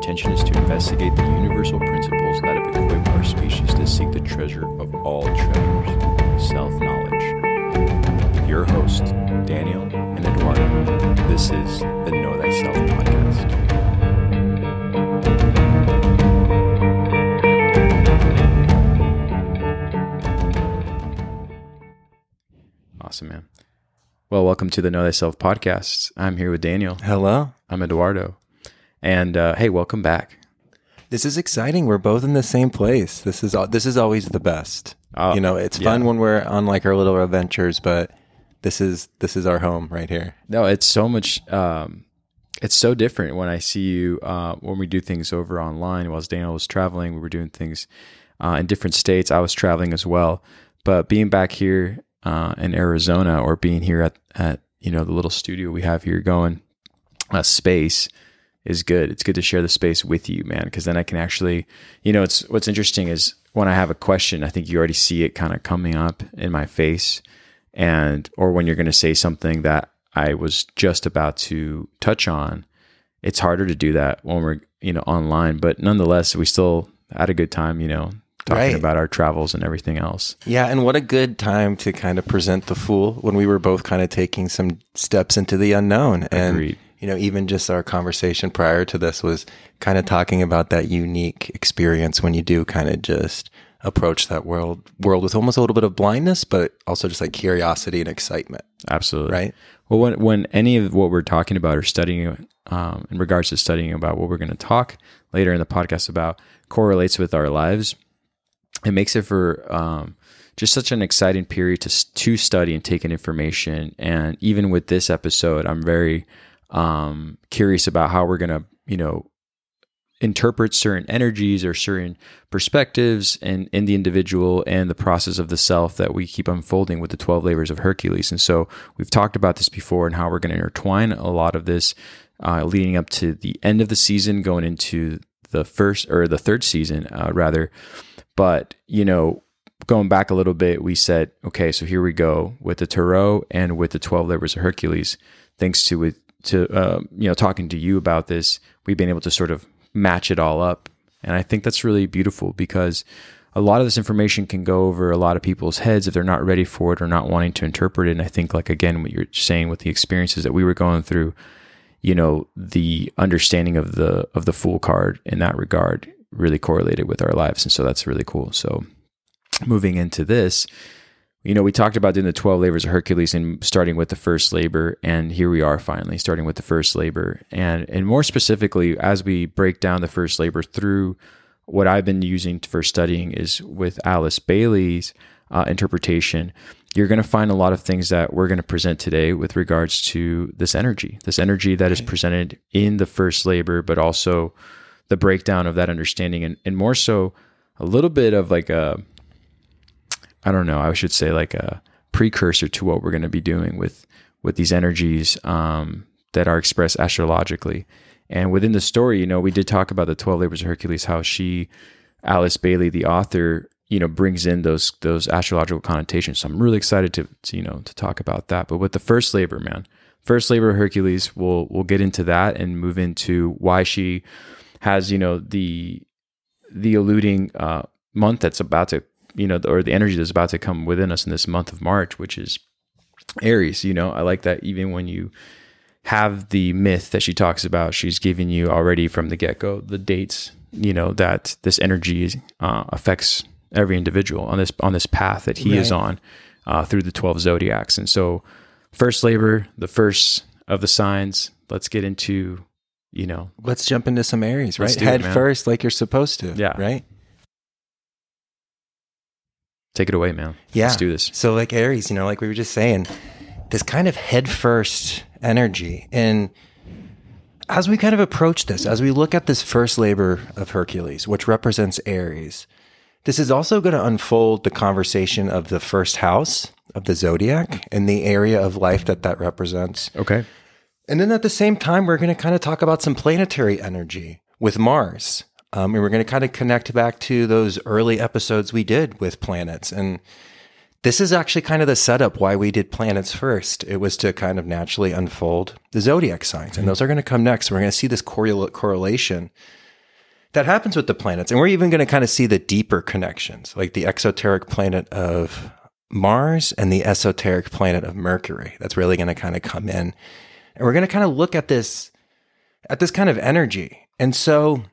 intention is to investigate the universal principles that have equipped our species to seek the treasure of all treasures self knowledge. Your host, Daniel and Eduardo. This is the Know Thyself podcast. Awesome, man. Well, welcome to the Know Thyself podcast. I'm here with Daniel. Hello. I'm Eduardo. And uh, hey, welcome back. This is exciting. We're both in the same place. This is this is always the best. Oh, you know, it's fun when we're on like our little adventures, but this is this is our home right here. No, it's so much. Um, it's so different when I see you uh, when we do things over online. While Daniel was traveling, we were doing things uh, in different states. I was traveling as well, but being back here uh, in Arizona or being here at at you know the little studio we have here going, uh, space is good. It's good to share the space with you, man, because then I can actually, you know, it's what's interesting is when I have a question, I think you already see it kind of coming up in my face, and or when you're going to say something that I was just about to touch on, it's harder to do that when we're you know online. But nonetheless, we still had a good time, you know, talking Right. about our travels and everything else. Yeah, and what a good time to kind of present the fool when we were both kind of taking some steps into the unknown. And Agreed. You know, even just our conversation prior to this was kind of talking about that unique experience when you do kind of just approach that world world with almost a little bit of blindness, but also just like curiosity and excitement, Absolutely. right? Well, when when any of what we're talking about or studying um, in regards to studying about what we're going to talk later in the podcast about correlates with our lives, it makes it for um, just such an exciting period to to study and take in information. And even with this episode, I'm very um, curious about how we're going to you know interpret certain energies or certain perspectives and in the individual and the process of the self that we keep unfolding with the 12 labors of Hercules. And so we've talked about this before and how we're going to intertwine a lot of this uh, leading up to the end of the season, going into the first or the third season, uh, rather. But, you know, going back a little bit, we said, okay, so here we go with the Tarot and with the 12 labors of Hercules. Thanks to with to uh, you know talking to you about this, we've been able to sort of match it all up, and I think that's really beautiful because a lot of this information can go over a lot of people's heads if they're not ready for it or not wanting to interpret it. And I think, like again, what you're saying with the experiences that we were going through, you know, the understanding of the of the Fool card in that regard really correlated with our lives, and so that's really cool. So moving into this, you know, we talked about doing the 12 labors of Hercules and starting with the first labor. And here we are finally starting with the first labor. And, and more specifically, as we break down the first labor through what I've been using for studying is with Alice Bailey's uh, interpretation, you're going to find a lot of things that we're going to present today with regards to this energy, this energy that is presented in the first labor, but also the breakdown of that understanding and, and more so a little bit of like a, I don't know, I should say like a precursor to what we're going to be doing with with these energies um, that are expressed astrologically. And within the story, you know, we did talk about the Twelve Labors of Hercules, how she, Alice Bailey, the author, you know, brings in those those astrological connotations. So I'm really excited to, to you know to talk about that. But with the first labor, man, first labor of Hercules, we'll we'll get into that and move into why she has you know the the eluding uh, month that's about to you know or the energy that's about to come within us in this month of March, which is Aries. You know, I like that even when you have the myth that she talks about, she's giving you already from the get go the dates. You know that this energy uh, affects every individual on this on this path that he is on uh, through the twelve zodiacs. And so, first labor, the first of the signs. Let's get into you know Let's jump into some Aries, right? do it, Head first, like you're supposed to. Yeah. Right. Take it away, man. Yeah. Let's do this. So, like Aries, you know, like we were just saying, this kind of head first energy. And as we kind of approach this, as we look at this first labor of Hercules, which represents Aries, this is also going to unfold the conversation of the first house of the zodiac and the area of life that that represents. Okay. And then at the same time, we're going to kind of talk about some planetary energy with Mars. Um, and we're going to kind of connect back to those early episodes we did with planets. And this is actually kind of the setup why we did planets first. It was to kind of naturally unfold the zodiac signs, and those are going to come next. We're going to see this correl- correlation that happens with the planets, and we're even going to kind of see the deeper connections, like the exoteric planet of Mars and the esoteric planet of Mercury. That's really going to kind of come in, and we're going to kind of look at this at this kind of energy. And so,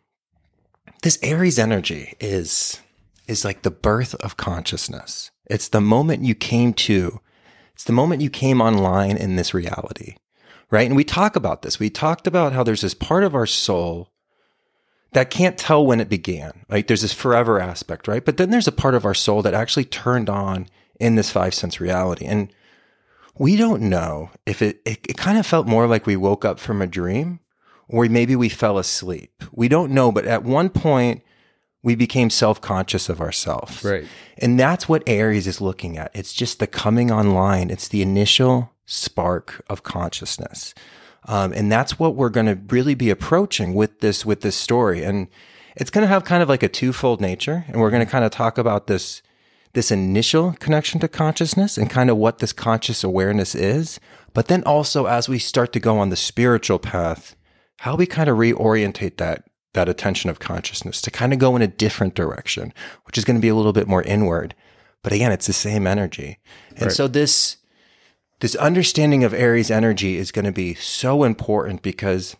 this Aries energy is is like the birth of consciousness. It's the moment you came to, it's the moment you came online in this reality, right? And we talk about this. We talked about how there's this part of our soul that can't tell when it began. Like there's this forever aspect, right? But then there's a part of our soul that actually turned on in this five sense reality. And we don't know if it, it, it kind of felt more like we woke up from a dream or maybe we fell asleep. We don't know, but at one point we became self-conscious of ourselves. Right. And that's what Aries is looking at. It's just the coming online. It's the initial spark of consciousness. Um, and that's what we're going to really be approaching with this, with this story. And it's going to have kind of like a twofold nature. And we're going to kind of talk about this, this initial connection to consciousness and kind of what this conscious awareness is. But then also as we start to go on the spiritual path, how we kind of reorientate that that attention of consciousness to kind of go in a different direction, which is going to be a little bit more inward. But again, it's the same energy. And Right. so this this understanding of Aries energy is going to be so important because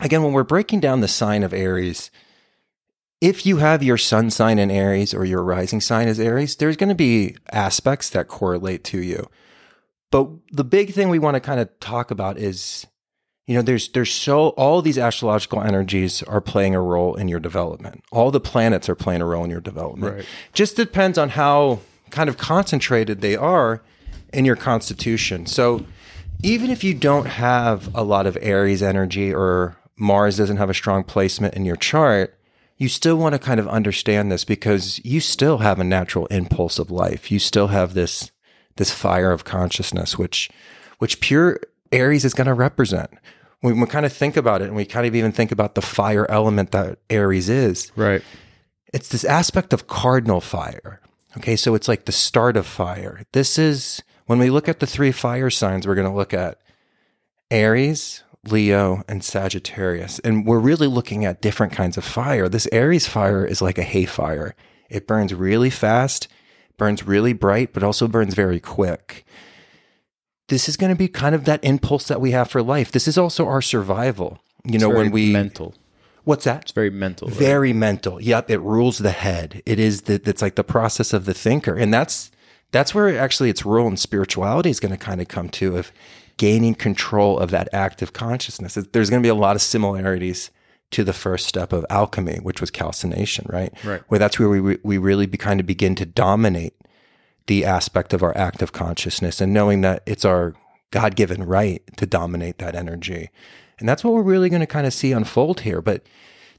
again, when we're breaking down the sign of Aries, if you have your sun sign in Aries or your rising sign is Aries, there's going to be aspects that correlate to you. But the big thing we want to kind of talk about is you know there's there's so all these astrological energies are playing a role in your development. All the planets are playing a role in your development. Right. just depends on how kind of concentrated they are in your constitution. So even if you don't have a lot of aries energy or mars doesn't have a strong placement in your chart you still want to kind of understand this because you still have a natural impulse of life. You still have this this fire of consciousness which which pure aries is going to represent when we kind of think about it and we kind of even think about the fire element that aries is Right. it's this aspect of cardinal fire. Okay, so it's like the start of fire. This is when we look at the three fire signs, we're going to look at Aries, Leo, and Sagittarius. And we're really looking at different kinds of fire. This Aries fire is like a hay fire. It burns really fast, burns really bright, but also burns very quick. This is going to be kind of that impulse that we have for life. This is also our survival. You know, Very when we mental. what's that? It's very mental. right? Very mental. Yep, it rules the head. It is the it's like the process of the thinker, and that's that's where actually its role in spirituality is going to kind of come to of gaining control of that active consciousness. There's going to be a lot of similarities to the first step of alchemy, which was calcination, right? Right. Where that's where we we really be, kind of begin to dominate the aspect of our active consciousness and knowing that it's our God given right to dominate that energy. And that's what we're really going to kind of see unfold here. But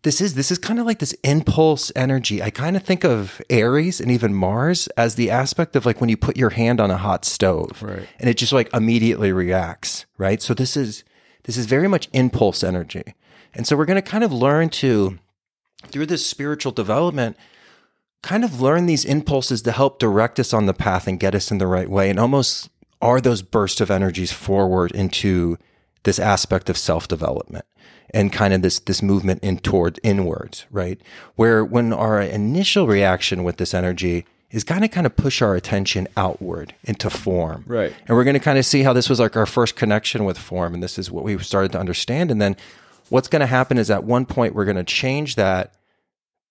this is this is kind of like this impulse energy. I kind of think of Aries and even Mars as the aspect of like when you put your hand on a hot stove Right. and it just like immediately reacts, right? So this is this is very much impulse energy. And so we're going to kind of learn to through this spiritual development kind of learn these impulses to help direct us on the path and get us in the right way and almost are those bursts of energies forward into this aspect of self-development and kind of this this movement in toward inwards right where when our initial reaction with this energy is kind of kind of push our attention outward into form Right. and we're going to kind of see how this was like our first connection with form and this is what we started to understand and then what's going to happen is at one point we're going to change that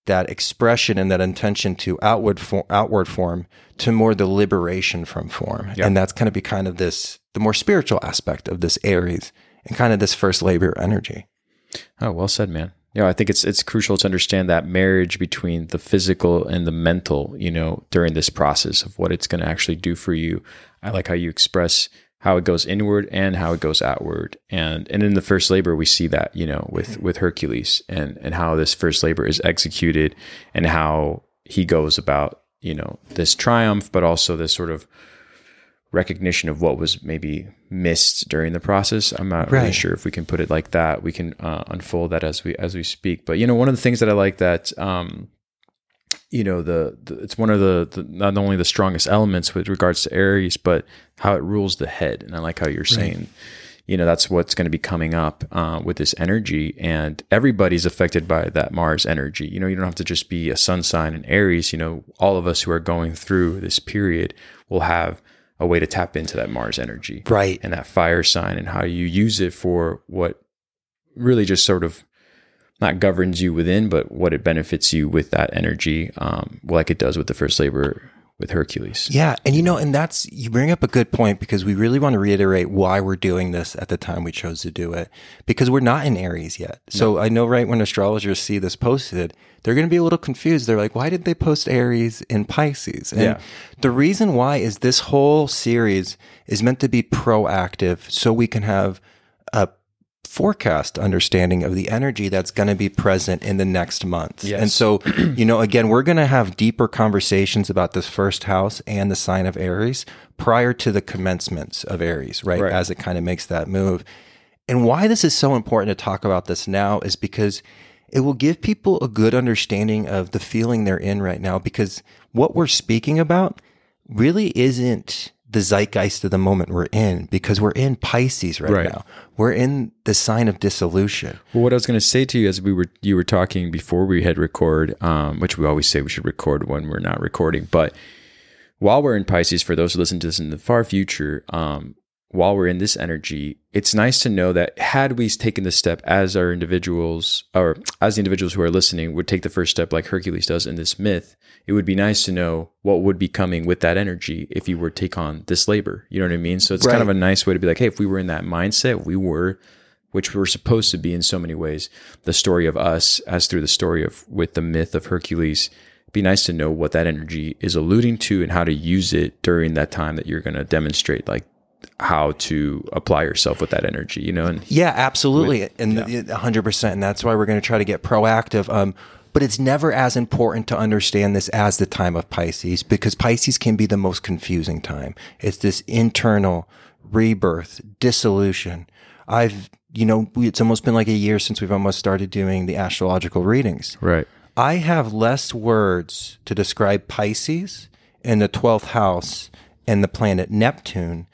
that expression and that intention to outward for, outward form to more the liberation from form. Yeah. And that's going to be kind of this the more spiritual aspect of this Aries and kind of this first labor energy. Oh, well said, man. Yeah, I think it's it's crucial to understand that marriage between the physical and the mental, you know, during this process of what it's going to actually do for you. I like how you express how it goes inward and how it goes outward. And and in the first labor we see that, you know, with with Hercules and and how this first labor is executed and how he goes about, you know, this triumph but also this sort of recognition of what was maybe missed during the process. I'm not really sure if we can put it like that. We can uh, unfold that as we as we speak. But you know, one of the things that I like that um, you know the, the it's one of the, the not only the strongest elements with regards to Aries, but how it rules the head. And I like how you're saying, you know, that's what's going to be coming up uh, with this energy, and everybody's affected by that Mars energy. You know, you don't have to just be a sun sign in Aries. You know, all of us who are going through this period will have a way to tap into that Mars energy, Right. and that fire sign, and how you use it for what really just sort of not governs you within, but what it benefits you with that energy, um, like it does with the first labor with Hercules. Yeah, and you know, and that's you bring up a good point because we really want to reiterate why we're doing this at the time we chose to do it because we're not in Aries yet. So I know right when astrologers see this posted, they're going to be a little confused. They're like, "Why did they post Aries in Pisces?" And Yeah. the reason why is this whole series is meant to be proactive so we can have a forecast understanding of the energy that's going to be present in the next months. Yes. And so, you know, again, we're going to have deeper conversations about this first house and the sign of Aries prior to the commencements of Aries, right? Right. As it kind of makes that move. And why this is so important to talk about this now is because it will give people a good understanding of the feeling they're in right now because what we're speaking about really isn't the zeitgeist of the moment we're in because we're in Pisces right, Right. now. We're in the sign of dissolution. Well, what I was going to say to you as we were you were talking before we had record, um, which we always say we should record when we're not recording, but while we're in Pisces, for those who listen to this in the far future, um, while we're in this energy, it's nice to know that had we taken the step as our individuals, or as the individuals who are listening would take the first step like Hercules does in this myth, it would be nice to know what would be coming with that energy if you were to take on this labor. You know what I mean? So it's kind of a nice way to be like, hey, if we were in that mindset, we were which we're supposed to be in so many ways. The story of us, as through the story of with the myth of Hercules, be nice to know what that energy is alluding to and how to use it during that time that you're going to demonstrate, like how to apply yourself with that energy. You know, and Yeah, absolutely. and a hundred percent. And that's why we're going to try to get proactive. Um, but it's never as important to understand this as the time of Pisces because Pisces can be the most confusing time. It's this internal rebirth, dissolution. I've, you know, it's almost been like a year since we've almost started doing the astrological readings. right, I have less words to describe Pisces in the 12th house and the planet Neptune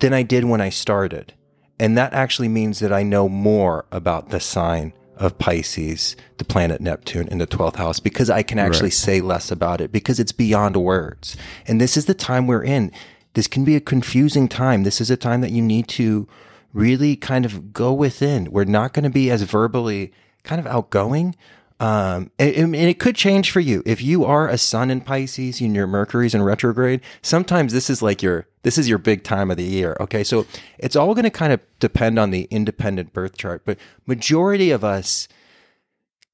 than I did when I started. And that actually means that I know more about the sign of Pisces, the planet Neptune in the 12th house, because I can actually Right. say less about it because it's beyond words. And this is the time we're in. This can be a confusing time. This is a time that you need to really kind of go within. We're not going to be as verbally kind of outgoing. Um, and, and it could change for you if you are a sun in Pisces and your Mercury's in retrograde. Sometimes this is like your this is your big time of the year. Okay, so it's all going to kind of depend on the independent birth chart, but majority of us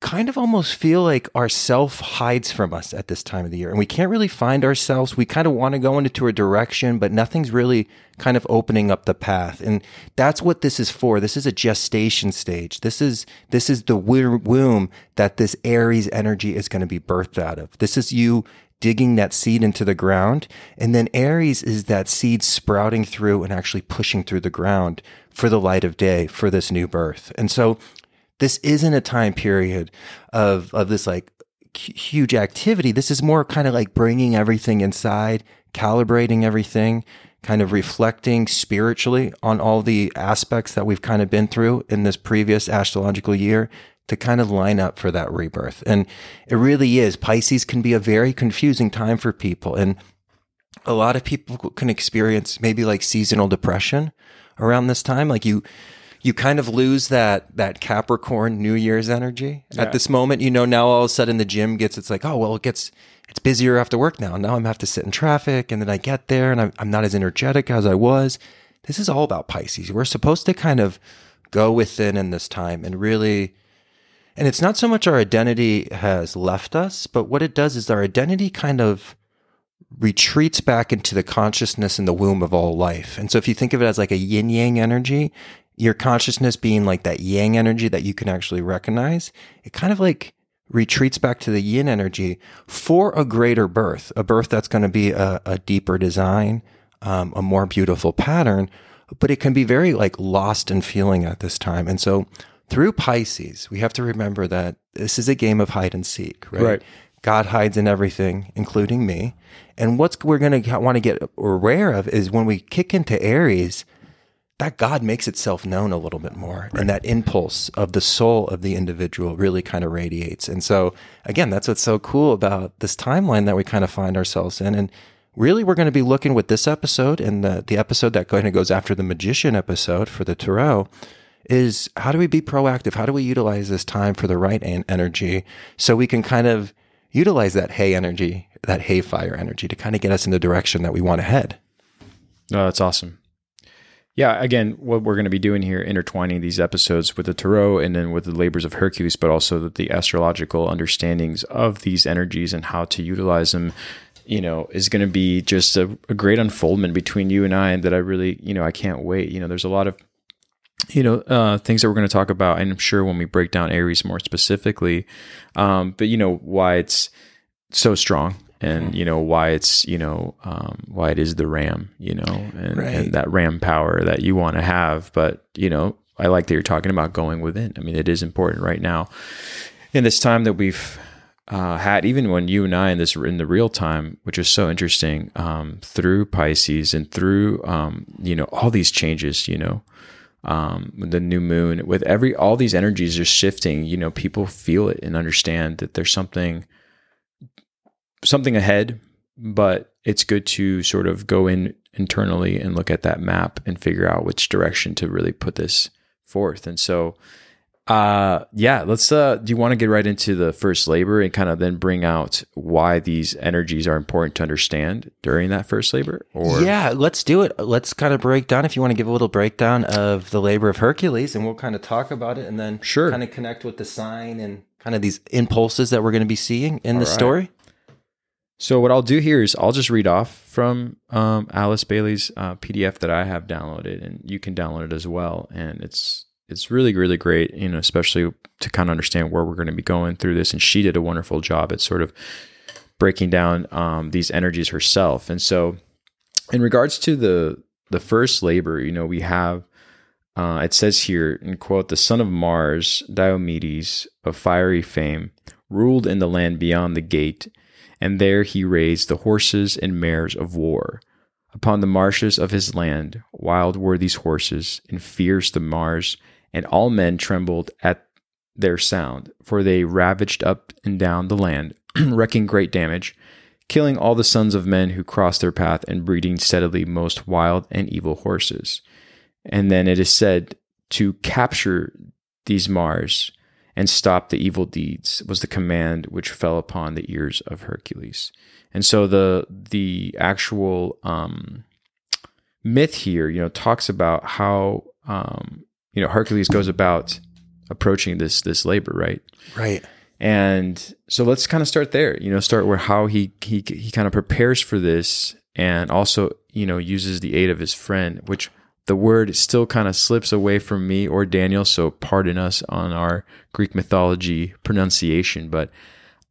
kind of almost feel like our self hides from us at this time of the year and we can't really find ourselves. We kind of want to go into a direction but nothing's really kind of opening up the path and that's what this is for. This is a gestation stage. This is this is the womb that this aries energy is going to be birthed out of. This is you digging that seed into the ground and then aries is that seed sprouting through and actually pushing through the ground for the light of day for this new birth. And so this isn't a time period of of this like huge activity. This is more kind of like bringing everything inside, calibrating everything, kind of reflecting spiritually on all the aspects that we've kind of been through in this previous astrological year to kind of line up for that rebirth. And it really is. Pisces can be a very confusing time for people and a lot of people can experience maybe like seasonal depression around this time like you you kind of lose that that capricorn new year's energy. At this moment you know now all of a sudden the gym gets it's like oh well it gets it's busier after work now. Now i'm have to sit in traffic and then i get there and i'm, I'm not as energetic as i was. This is all about pisces. We're supposed to kind of go within in this time and really and it's not so much our identity has left us but what it does is our identity kind of retreats back into the consciousness in the womb of all life. And so if you think of it as like a yin yang energy, your consciousness being like that yang energy that you can actually recognize, it kind of like retreats back to the yin energy for a greater birth, a birth that's going to be a, a deeper design, um, a more beautiful pattern, but it can be very like lost in feeling at this time. And so through Pisces, we have to remember that this is a game of hide and seek, right? Right. God hides in everything, including me. And what's we're going to want to get aware of is when we kick into Aries, that God makes itself known a little bit more. Right. And that impulse of the soul of the individual really kind of radiates. And so, again, that's what's so cool about this timeline that we kind of find ourselves in. And really, we're going to be looking with this episode and the, the episode that kind of goes after the magician episode for the tarot is how do we be proactive? How do we utilize this time for the right energy so we can kind of utilize that hay energy, that hay fire energy to kind of get us in the direction that we want to head? Oh, that's awesome. Yeah, again, what we're going to be doing here, intertwining these episodes with the tarot and then with the labors of Hercules, but also the astrological understandings of these energies and how to utilize them, you know, is going to be just a, a great unfoldment between you and I. And that I really, you know, I can't wait. You know, there's a lot of you know uh, things that we're going to talk about and i'm sure when we break down aries more specifically um, but you know why it's so strong and you know why it's you know um, why it is the ram you know and, right. and that ram power that you want to have. But you know i like that you're talking about going within. I mean it is important right now in this time that we've uh, had even when you and I in this in the real time, which is so interesting, um, through Pisces and through um, you know all these changes, you know, um, the new moon with every all these energies are shifting you know people feel it and understand that there's something something ahead but it's good to sort of go in internally and look at that map and figure out which direction to really put this forth and so uh, yeah, let's. Uh, do you want to get right into the first labor and kind of then bring out why these energies are important to understand during that first labor? Or yeah, let's do it. Let's kind of break down. If you want to give a little breakdown of the labor of Hercules, and we'll kind of talk about it, and then sure, kind of connect with the sign and kind of these impulses that we're going to be seeing in the right. story. So what I'll do here is I'll just read off from um, Alice Bailey's uh, PDF that I have downloaded, and you can download it as well. And it's it's really really great you know especially to kind of understand where we're going to be going through this and she did a wonderful job at sort of breaking down um, these energies herself and so in regards to the the first labor you know we have uh, it says here in quote the son of mars diomedes of fiery fame ruled in the land beyond the gate and there he raised the horses and mares of war upon the marshes of his land wild were these horses and fierce the mars and all men trembled at their sound, for they ravaged up and down the land, wrecking great damage, killing all the sons of men who crossed their path, and breeding steadily most wild and evil horses. And then it is said to capture these Mars and stop the evil deeds was the command which fell upon the ears of Hercules. And so the the actual um, myth here, you know, talks about how um, you know Hercules goes about approaching this this labor, right? Right. And so let's kind of start there. You know, start where how he he he kind of prepares for this, and also you know uses the aid of his friend, which the word still kind of slips away from me or Daniel. So pardon us on our Greek mythology pronunciation, but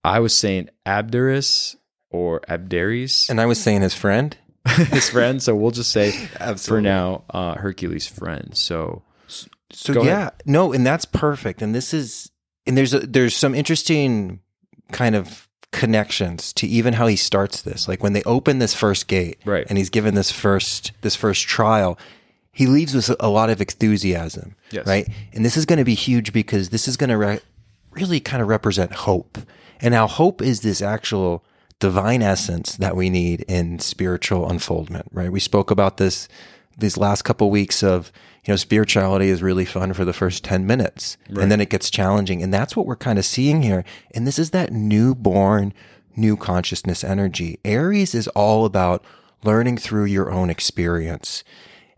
I was saying Abderus or Abderis, and I was saying his friend, his friend. So we'll just say for now uh, Hercules' friend. So so Go yeah, ahead. no, and that's perfect. And this is and there's a, there's some interesting kind of connections to even how he starts this. Like when they open this first gate, right, and he's given this first this first trial, he leaves with a lot of enthusiasm, yes. right? And this is going to be huge because this is going to re- really kind of represent hope. And now hope is this actual divine essence that we need in spiritual unfoldment, right? We spoke about this these last couple weeks of you know spirituality is really fun for the first 10 minutes right. and then it gets challenging and that's what we're kind of seeing here and this is that newborn new consciousness energy aries is all about learning through your own experience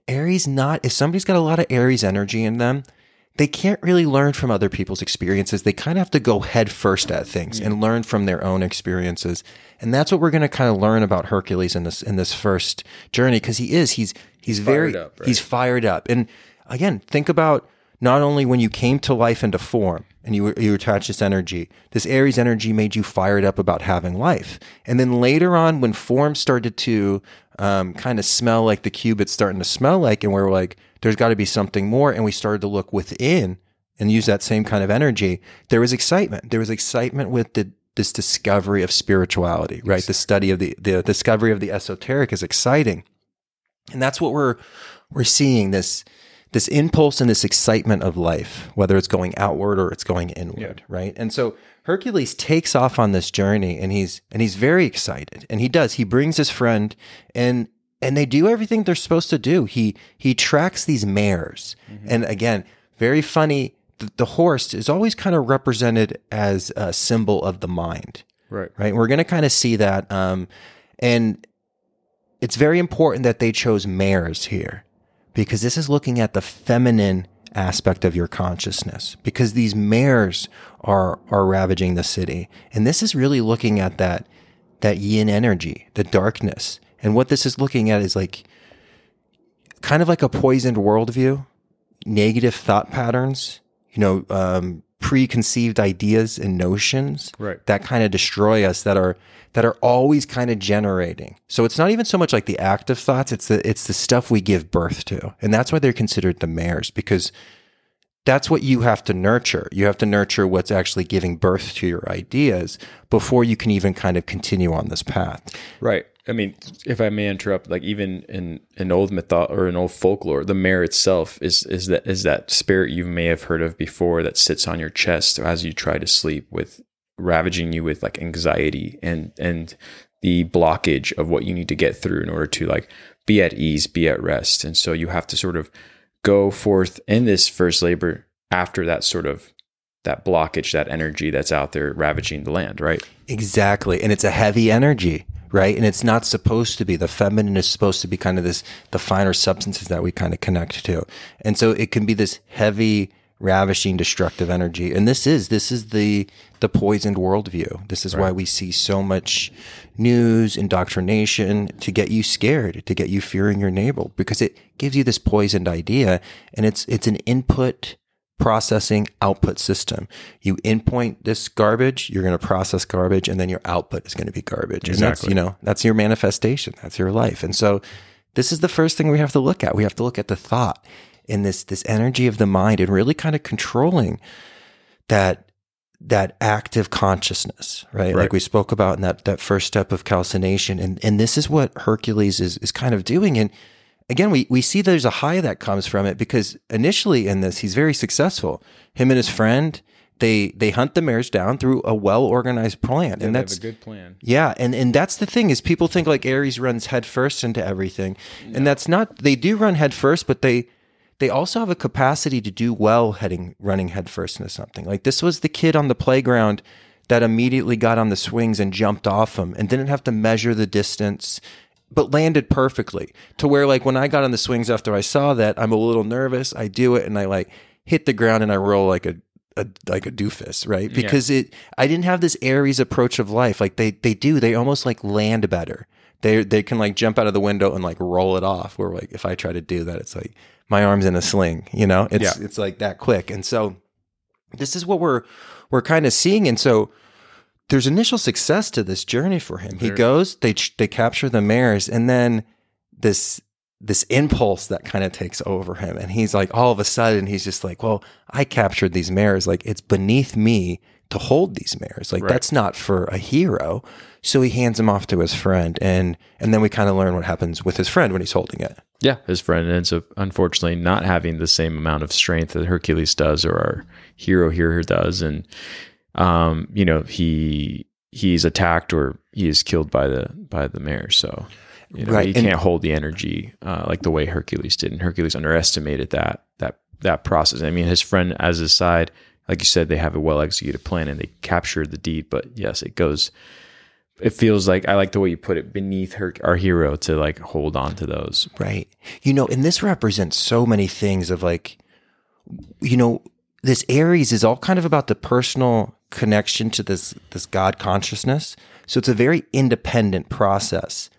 aries not if somebody's got a lot of aries energy in them they can't really learn from other people's experiences. They kind of have to go head first at things yeah. and learn from their own experiences. And that's what we're going to kind of learn about Hercules in this in this first journey because he is he's he's, he's very up, right? he's fired up. And again, think about not only when you came to life into form and you you attached this energy, this Aries energy made you fired up about having life. And then later on, when form started to um, kind of smell like the cube it's starting to smell like, and we're like, there's got to be something more. And we started to look within and use that same kind of energy. There was excitement. There was excitement with the this discovery of spirituality, right? The study of the the discovery of the esoteric is exciting. And that's what we're we're seeing this this impulse and this excitement of life, whether it's going outward or it's going inward, right? And so Hercules takes off on this journey and he's and he's very excited. And he does. He brings his friend and and they do everything they're supposed to do. He he tracks these mares. And again, very funny. The, the horse is always kind of represented as a symbol of the mind Right. right? We're going to kind of see that. Um, and it's very important that they chose mares here because this is looking at the feminine aspect of your consciousness because these mares are are ravaging the city. And this is really looking at that that yin energy the darkness. And what this is looking at is like kind of like a poisoned worldview negative thought patterns you know um, preconceived ideas and notions Right. that kind of destroy us that are that are always kind of generating. So it's not even so much like the active thoughts, it's the it's the stuff we give birth to. And that's why they're considered the mares because that's what you have to nurture. You have to nurture what's actually giving birth to your ideas before you can even kind of continue on this path. Right. I mean, if I may interrupt, like even in an old myth or an old folklore, the mare itself is is that is that spirit you may have heard of before that sits on your chest as you try to sleep with ravaging you with like anxiety and and the blockage of what you need to get through in order to like be at ease, be at rest. And so you have to sort of go forth in this first labor after that sort of that blockage, that energy that's out there ravaging the land, right? Exactly. And it's a heavy energy, right? And it's not supposed to be. The feminine is supposed to be kind of this, the finer substances that we kind of connect to. And so it can be this heavy, ravishing, destructive energy. And this is, this is the, the poisoned worldview. This is why we see so much news, indoctrination to get you scared, to get you fearing your neighbor, because it gives you this poisoned idea and it's, it's an input processing output system. You input this garbage, you're going to process garbage, and then your output is going to be garbage. And that's, Exactly. you know, that's your manifestation. That's your life. And so this is the first thing we have to look at. We have to look at the thought in this, this energy of the mind and really kind of controlling that, that active consciousness, right? Right. Like we spoke about in that, that first step of calcination. And, and this is what Hercules is, is kind of doing. And again, we, we see there's a high that comes from it because initially in this, he's very successful. Him and his friend, they, they hunt the mares down through a well organized plan. and that's, a good plan. yeah, and and that's the thing is people think like Aries runs headfirst into everything, and that's not. They do run headfirst, but they they also have a capacity to do well heading running headfirst into something. Like this was the kid on the playground that immediately got on the swings and jumped off them and didn't have to measure the distance. But landed perfectly to where, like, when I got on the swings after I saw that, I'm a little nervous. I do it and I like hit the ground and I roll like a a, like a doofus, right? Because it, I didn't have this Aries approach of life. Like they, they do, they almost like land better. They, they can like jump out of the window and like roll it off. Where like, if I try to do that, it's like my arm's in a sling, you know, it's, Yeah. it's like that quick. And so this is what we're, we're kind of seeing. And so there's initial success to this journey for him. He goes, they, they capture the mares and then this, this impulse that kind of takes over him. And he's like, all of a sudden, he's just like, well, I captured these mares. Like, it's beneath me to hold these mares. Like, Right. that's not for a hero. So he hands them off to his friend. And, and then we kind of learn what happens with his friend when he's holding it. Yeah, his friend ends up unfortunately not having the same amount of strength that Hercules does or our hero here does, and um, you know he he's attacked or he is killed by the by the mare. So you know, Right, he and- can't hold the energy uh, like the way Hercules did, and Hercules underestimated that that that process. I mean, his friend as his side, like you said, they have a well executed plan and they captured the deed. But yes, it goes. It feels like I like the way you put it beneath her our hero to like hold on to those. Right. You know, and this represents so many things of like, you know, this Aries is all kind of about the personal connection to this this God consciousness. So it's a very independent process.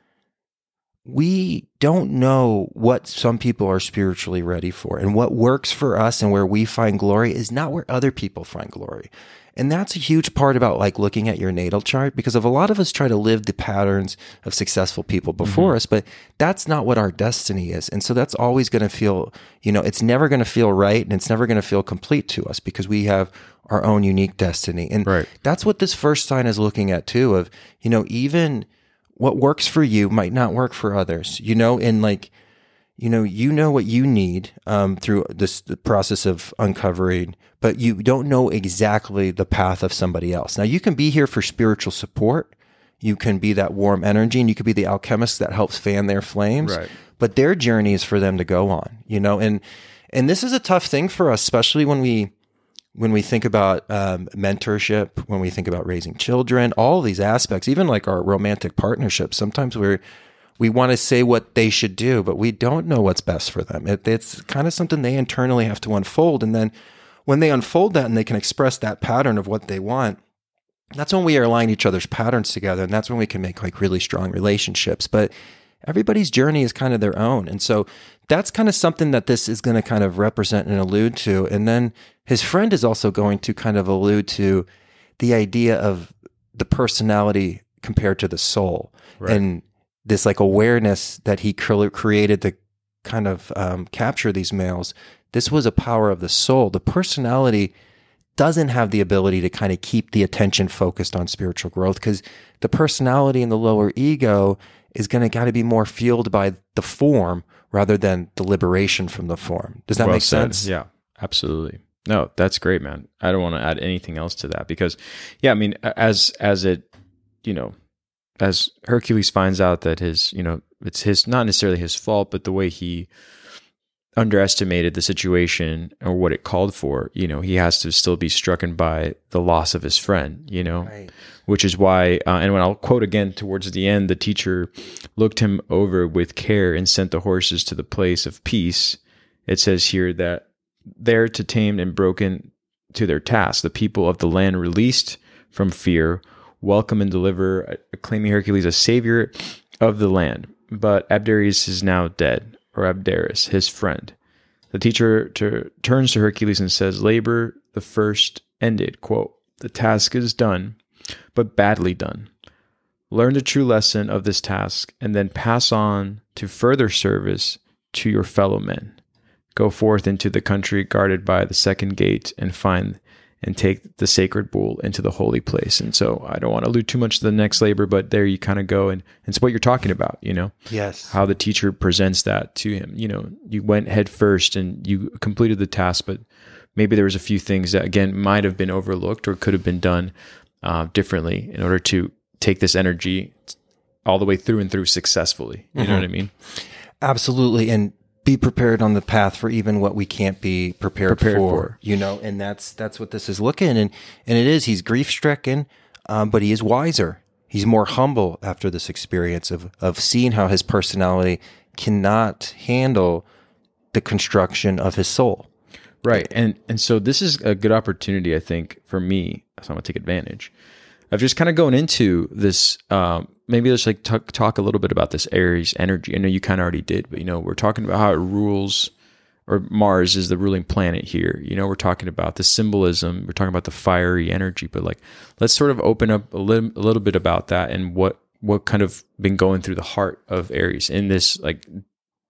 We don't know what some people are spiritually ready for, and what works for us and where we find glory is not where other people find glory. And that's a huge part about like looking at your natal chart because of a lot of us try to live the patterns of successful people mm-hmm. before us, but that's not what our destiny is. And so that's always going to feel, you know, it's never going to feel right and it's never going to feel complete to us because we have our own unique destiny. And Right. that's what this first sign is looking at too of, you know, even what works for you might not work for others, you know, and like, you know, you know what you need um, through this the process of uncovering, but you don't know exactly the path of somebody else. Now, you can be here for spiritual support. You can be that warm energy, and you could be the alchemist that helps fan their flames. Right. But their journey is for them to go on, you know, and and this is a tough thing for us, especially when we when we think about um, mentorship, when we think about raising children, all these aspects, even like our romantic partnerships, sometimes we're we want to say what they should do, but we don't know what's best for them. It, it's kind of something they internally have to unfold, and then when they unfold that and they can express that pattern of what they want, that's when we align each other's patterns together, and that's when we can make like really strong relationships. But everybody's journey is kind of their own, and so that's kind of something that this is going to kind of represent and allude to. And then his friend is also going to kind of allude to the idea of the personality compared to the soul, Right. and this like awareness that he cre- created to kind of um, capture these males. This was a power of the soul. The personality doesn't have the ability to kind of keep the attention focused on spiritual growth because the personality in the lower ego is going to got to be more fueled by the form rather than the liberation from the form. Does that Well make said. sense? Yeah, absolutely. No, that's great, man. I don't want to add anything else to that because, yeah, I mean, as as it, you know, as Hercules finds out that his, you know, it's his not necessarily his fault, but the way he underestimated the situation or what it called for, you know, he has to still be strucken by the loss of his friend, you know, Right. which is why, uh, and when I'll quote again towards the end, the teacher looked him over with care and sent the horses to the place of peace. It says here that there to tame and broken to their task, the people of the land released from fear, welcome and deliver, uh, claiming Hercules a savior of the land. But Abderus is now dead, or Abderus, his friend. The teacher turns to Hercules and says, Labor the first ended. Quote, The task is done, but badly done. Learn the true lesson of this task and then pass on to further service to your fellow men. Go forth into the country guarded by the second gate and find and take the sacred bull into the holy place. And so I don't want to allude too much to the next labor, but there you kind of go and it's what you're talking about, you know Yes. how the teacher presents that to him. You know, you went head first and you completed the task, but maybe there was a few things that again might have been overlooked or could have been done uh, differently in order to take this energy all the way through and through successfully. You know what I mean? Absolutely. And be prepared on the path for even what we can't be prepared, Prepared for, for. You know, and that's that's what this is looking and and it is. He's grief stricken, um, but he is wiser. He's more humble after this experience of of seeing how his personality cannot handle the construction of his soul. Right. And and so this is a good opportunity, I think, for me. So I'm gonna take advantage of just kind of going into this. Um, maybe let's like talk, talk a little bit about this Aries energy. I know you kind of already did, but you know, we're talking about how it rules, or Mars is the ruling planet here. You know, we're talking about the symbolism. We're talking about the fiery energy, but like, let's sort of open up a little, a little bit about that and what what kind of been going through the heart of Aries in this like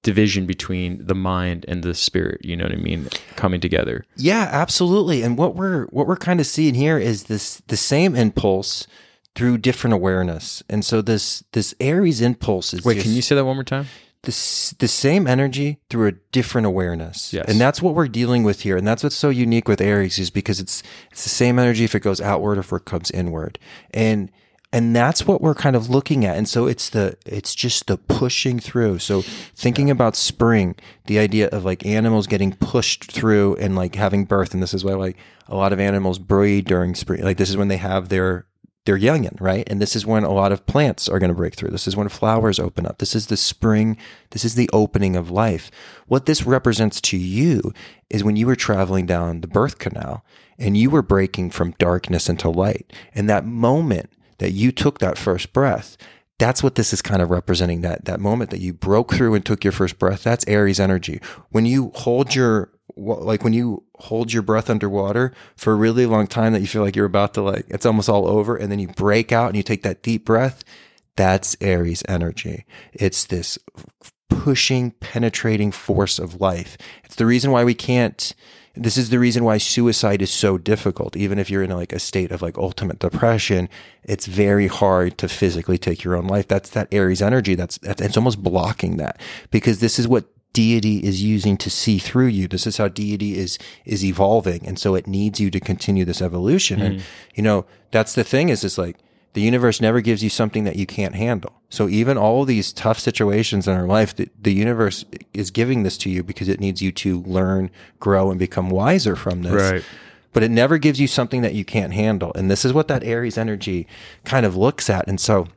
division between the mind and the spirit. You know what I mean? Coming together. Yeah, absolutely. And what we're what we're kind of seeing here is this the same impulse through different awareness. And so this this Aries impulse is Wait, just- can you say that one more time? the, the same energy through a different awareness. Yes. And that's what we're dealing with here. And that's what's so unique with Aries is because it's it's the same energy if it goes outward or if it comes inward. And and that's what we're kind of looking at. And so it's the it's just the pushing through. So thinking about spring, the idea of like animals getting pushed through and like having birth. And this is why like a lot of animals breed during spring. Like this is when they have their their youngin, right? And this is when a lot of plants are going to break through. This is when flowers open up. This is the spring. This is the opening of life. What this represents to you is when you were traveling down the birth canal and you were breaking from darkness into light. And that moment that you took that first breath, that's what this is kind of representing that that moment that you broke through and took your first breath. That's aries energy. When you hold your like when you hold your breath underwater for a really long time that you feel like you're about to like it's almost all over and then you break out and you take that deep breath that's aries energy. It's this pushing penetrating force of life. It's the reason why we can't This is the reason why suicide is so difficult. Even if you're in like a state of like ultimate depression, it's very hard to physically take your own life. That's that Aries energy. That's, that's it's almost blocking that because this is what deity is using to see through you. This is how deity is is evolving, and so it needs you to continue this evolution. And mm. you know that's the thing is it's like the universe never gives you something that you can't handle. So even all these tough situations in our life, the, the universe is giving this to you because it needs you to learn, grow, and become wiser from this. Right. But it never gives you something that you can't handle. And this is what that Aries energy kind of looks at. And so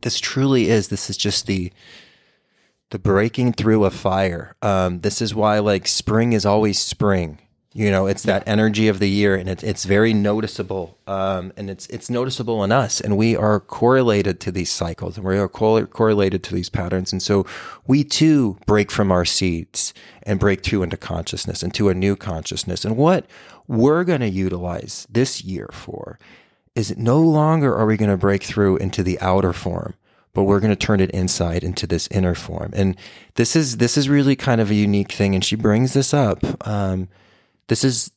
this truly is, this is just the, the breaking through of fire. Um, this is why like spring is always spring. You know, it's that energy of the year, and it, it's very noticeable, um, and it's it's noticeable in us, and we are correlated to these cycles, and we are cor- correlated to these patterns, and so we too break from our seats and break through into consciousness, into a new consciousness, and what we're going to utilize this year for is no longer are we going to break through into the outer form but we're going to turn it inside into this inner form. And this is this is really kind of a unique thing. And she brings this up. Um, this is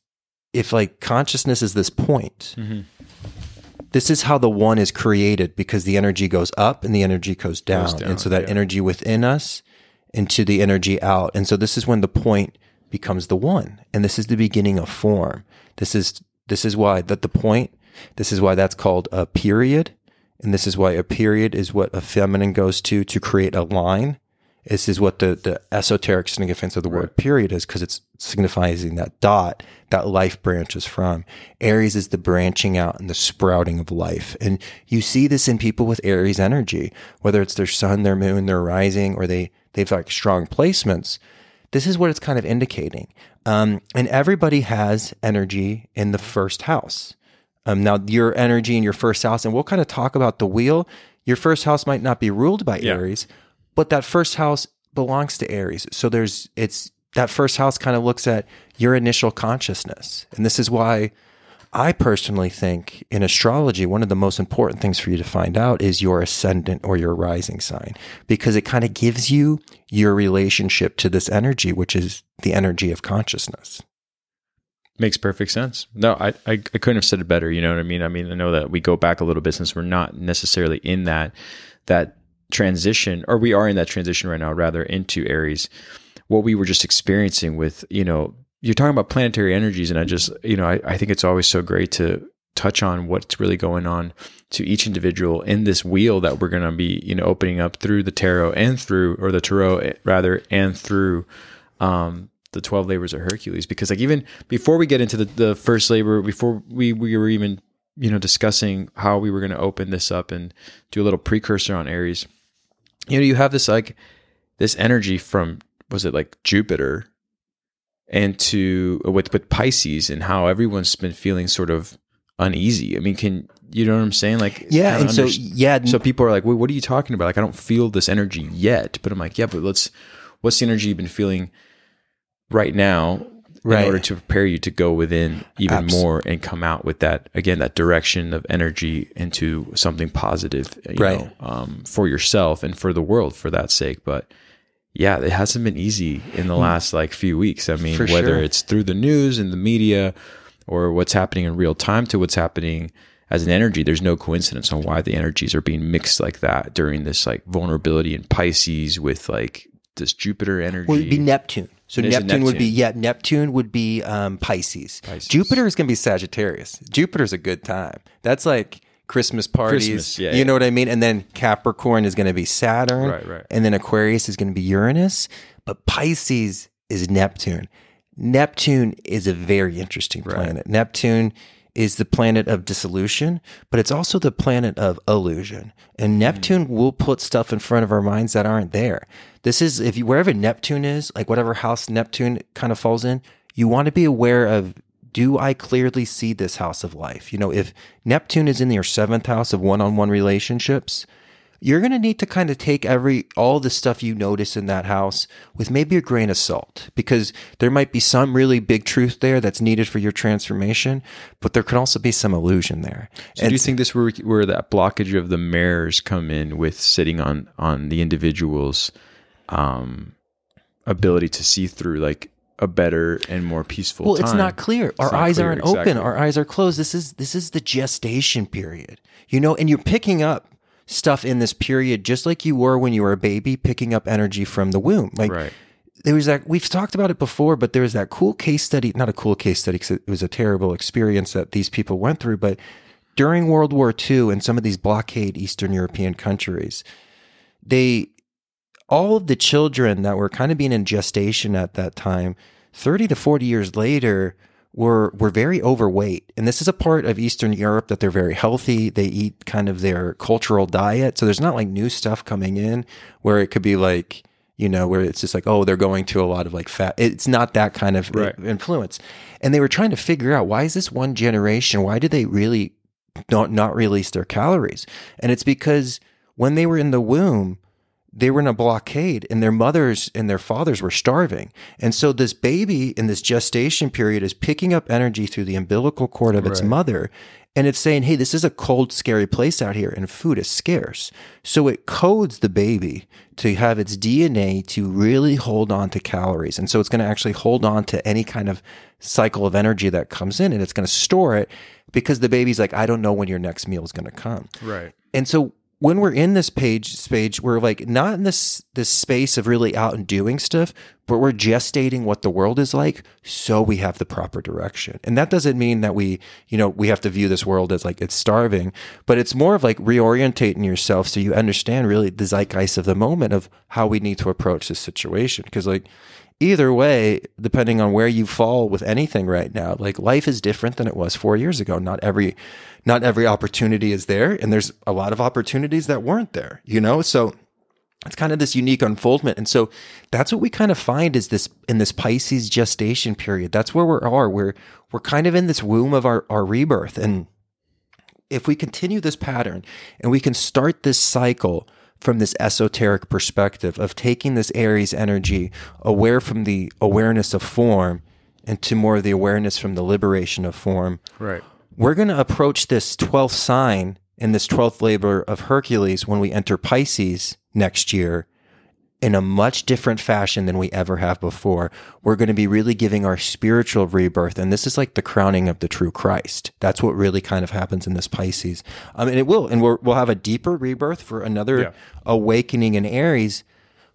if like consciousness is this point. Mm-hmm. This is how the one is created because the energy goes up and the energy goes down, down, and so that yeah. energy within us into the energy out. And so this is when the point becomes the one, and this is the beginning of form. This is this is why that the point. This is why that's called a period. And this is why a period is what a feminine goes to to create a line. This is what the, the esoteric significance of the word period is because it's signifying that dot that life branches from. Aries is the branching out and the sprouting of life. And you see this in people with Aries energy, whether it's their sun, their moon, their rising, or they, they've like strong placements. This is what it's kind of indicating. Um, and everybody has energy in the first house. Um, now, your energy in your first house, and we'll kind of talk about the wheel. Your first house might not be ruled by Yeah. Aries, but that first house belongs to Aries. So there's, it's that first house kind of looks at your initial consciousness. And this is why I personally think in astrology, one of the most important things for you to find out is your ascendant or your rising sign, because it kind of gives you your relationship to this energy, which is the energy of consciousness. Makes perfect sense. No, I, I I couldn't have said it better. You know what I mean? I mean, I know that we go back a little bit we're not necessarily in that that transition, or we are in that transition right now, rather into Aries. What we were just experiencing with, you know, you're talking about planetary energies, and I just, you know, I, I think it's always so great to touch on what's really going on to each individual in this wheel that we're going to be, you know, opening up through the tarot and through, or the tarot eh, rather, and through um, the 12 labors of Hercules. Because like even before we get into the, the first labor, before we, we were even, you know, discussing how we were going to open this up and do a little precursor on Aries, you know, you have this like, this energy from, was it like Jupiter and to uh, with, with Pisces and how everyone's been feeling sort of uneasy. I mean, can, you know what I'm saying? Like, Yeah. And so, yeah. so people are like, "Wait, what are you talking about? Like, I don't feel this energy yet." But I'm like, "Yeah, but let's. What's the energy you've been feeling right now Right. in order to prepare you to go within even Abs- more and come out with that again that direction of energy into something positive, you Right. know, um, for yourself and for the world for that sake." But yeah, it hasn't been easy in the last like few weeks. I mean. For whether sure. it's through the news and the media or what's happening in real time to what's happening as an energy, there's no coincidence on why the energies are being mixed like that during this like vulnerability in Pisces with like this Jupiter energy. Well, it'd be Neptune. So a Neptune, would be yeah, Neptune would be um, Pisces. Pisces. Jupiter is going to be Sagittarius. Jupiter's a good time. That's like Christmas parties. Christmas, yeah, you yeah. know what I mean? And then Capricorn is going to be Saturn. Right, right. And then Aquarius is going to be Uranus. But Pisces is Neptune. Neptune is a very interesting planet. Neptune is the planet of dissolution, but it's also the planet of illusion. And hmm. Neptune will put stuff in front of our minds that aren't there. This is if you wherever Neptune is, like whatever house Neptune kind of falls in, you want to be aware of do I clearly see this house of life? You know, if Neptune is in your seventh house of one-on-one relationships, you're going to need to kind of take every all the stuff you notice in that house with maybe a grain of salt because there might be some really big truth there that's needed for your transformation but there could also be some illusion there So do you think this where where that blockage of the mirrors come in with sitting on on the individual's um, ability to see through like a better and more peaceful well time. it's not clear our not eyes clear, aren't exactly. open our eyes are closed this is this is the gestation period you know and you're picking up stuff in this period just like you were when you were a baby picking up energy from the womb like Right. there was that we've talked about it before but there was that cool case study not a cool case study because it was a terrible experience that these people went through but during world war ii in some of these blockade eastern european countries they all of the children that were kind of being in gestation at that time 30 to 40 years later were were very overweight. And this is a part of eastern europe that they're very healthy. They eat kind of their cultural diet. So there's not like new stuff coming in where it could be like you know where it's just like oh they're going to a lot of like fat. It's not that kind of Right. influence. And they were trying to figure out why is this one generation why did they really not not release their calories? And it's because when they were in the womb they were in a blockade and their mothers and their fathers were starving. And so this baby in this gestation period is picking up energy through the umbilical cord of its Right. mother. And it's saying, hey, this is a cold, scary place out here and food is scarce. So it codes the baby to have its DNA to really hold on to calories. And so it's going to actually hold on to any kind of cycle of energy that comes in and it's going to store it because the baby's like, I don't know when your next meal is going to come. Right. And so when we're in this page stage, we're like not in this this space of really out and doing stuff, but we're gestating what the world is like so we have the proper direction. And that doesn't mean that we, you know, we have to view this world as like it's starving, but it's more of like reorientating yourself so you understand really the zeitgeist of the moment of how we need to approach this situation. Cause like either way, depending on where you fall with anything right now, like life is different than it was four years ago. Not every, not every opportunity is there, and there's a lot of opportunities that weren't there. You know, so it's kind of this unique unfoldment, and so that's what we kind of find is this in this Pisces gestation period. That's where we are. We're we're kind of in this womb of our our rebirth, and if we continue this pattern and we can start this cycle from this esoteric perspective of taking this Aries energy aware from the awareness of form into more of the awareness from the liberation of form, Right. we're going to approach this 12th sign in this 12th labor of Hercules when we enter Pisces next year in a much different fashion than we ever have before. We're going to be really giving our spiritual rebirth. And this is like the crowning of the true Christ. That's what really kind of happens in this Pisces. I mean, it will. And we're, we'll have a deeper rebirth for another Yeah. awakening in Aries,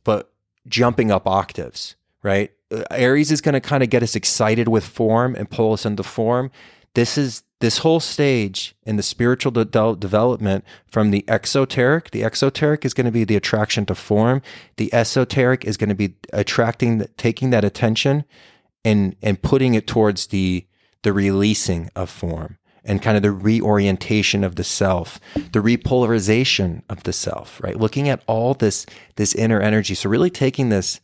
but jumping up octaves, right? Uh, Aries is going to kind of get us excited with form and pull us into form. This is this whole stage in the spiritual de- de- development from the exoteric. The exoteric is going to be the attraction to form. The esoteric is going to be attracting, taking that attention and and putting it towards the the releasing of form and kind of the reorientation of the self, the repolarization of the self, right? Looking at all this this inner energy. So really taking this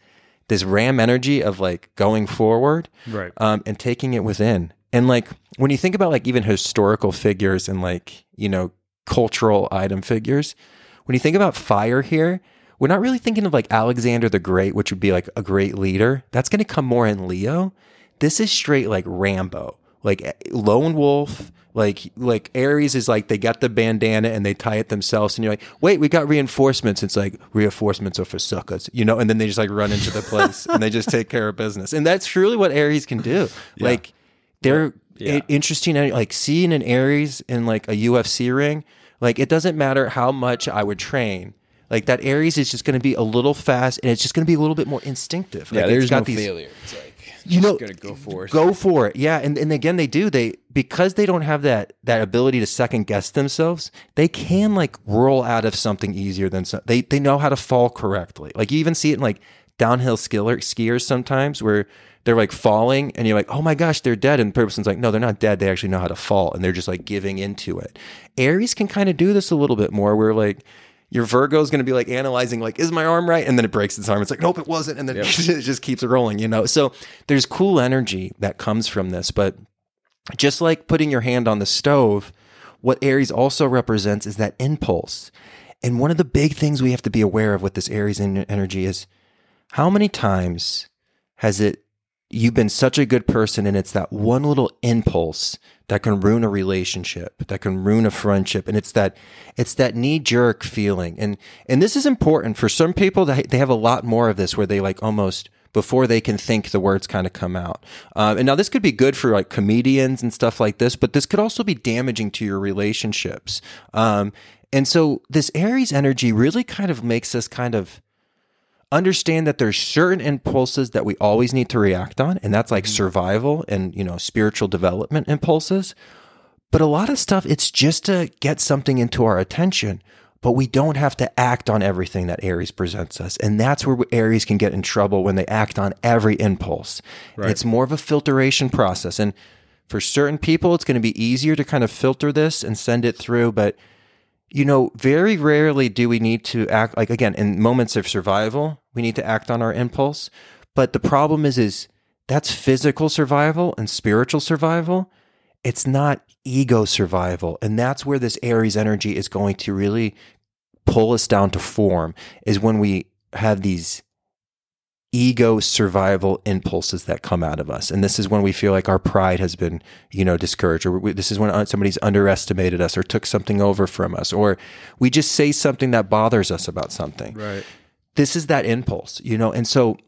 this ram energy of like going forward Right. um, and taking it within. And like when you think about like even historical figures and like, you know, cultural item figures, when you think about fire here, we're not really thinking of like Alexander the Great, which would be like a great leader. That's going to come more in Leo. This is straight like Rambo, like eh, lone wolf. Like like Aries is like they got the bandana and they tie it themselves, and you're like, wait, we got reinforcements. It's like reinforcements are for suckers, you know. And then they just like run into the place and they just take care of business, and that's truly what Aries can do. Like they're Yeah. interesting. Like seeing an Aries in like a UFC ring, like it doesn't matter how much I would train. Like that Aries is just going to be a little fast, and it's just going to be a little bit more instinctive. Yeah, Like, it's there's got no these- failure. It's like You know, gonna go for it. Go for it. Yeah, and and again, they do. They because they don't have that that ability to second guess themselves. They can like roll out of something easier than some. They they know how to fall correctly. Like you even see it in like downhill skiller, skiers sometimes where they're like falling and you're like, oh my gosh, they're dead. And the person's like, no, they're not dead. They actually know how to fall and they're just like giving into it. Aries can kind of do this a little bit more where like your Virgo is going to be like analyzing, like, is my arm right? And then it breaks its arm. It's like, nope, it wasn't. And then it just keeps rolling, you know? So there's cool energy that comes from this. But just like putting your hand on the stove, what Aries also represents is that impulse. And one of the big things we have to be aware of with this Aries energy is how many times has it you've been such a good person and it's that one little impulse that can ruin a relationship that can ruin a friendship and it's that it's that knee jerk feeling and and this is important for some people that they have a lot more of this where they like almost before they can think the words kind of come out. Um, and now this could be good for like comedians and stuff like this, but this could also be damaging to your relationships. Um, and so this Aries energy really kind of makes us kind of understand that there's certain impulses that we always need to react on and that's like mm-hmm. survival and you know spiritual development impulses but a lot of stuff it's just to get something into our attention but we don't have to act on everything that Aries presents us. And that's where Aries can get in trouble when they act on every impulse. Right. It's more of a filtration process. And for certain people, it's going to be easier to kind of filter this and send it through. But, you know, very rarely do we need to act like, again, in moments of survival, we need to act on our impulse. But the problem is, is that's physical survival and spiritual survival. It's not ego survival. And that's where this Aries energy is going to really pull us down to form is when we have these ego survival impulses that come out of us. And this is when we feel like our pride has been you know discouraged or we, this is when somebody's underestimated us or took something over from us or we just say something that bothers us about something. Right. This is that impulse you know? And so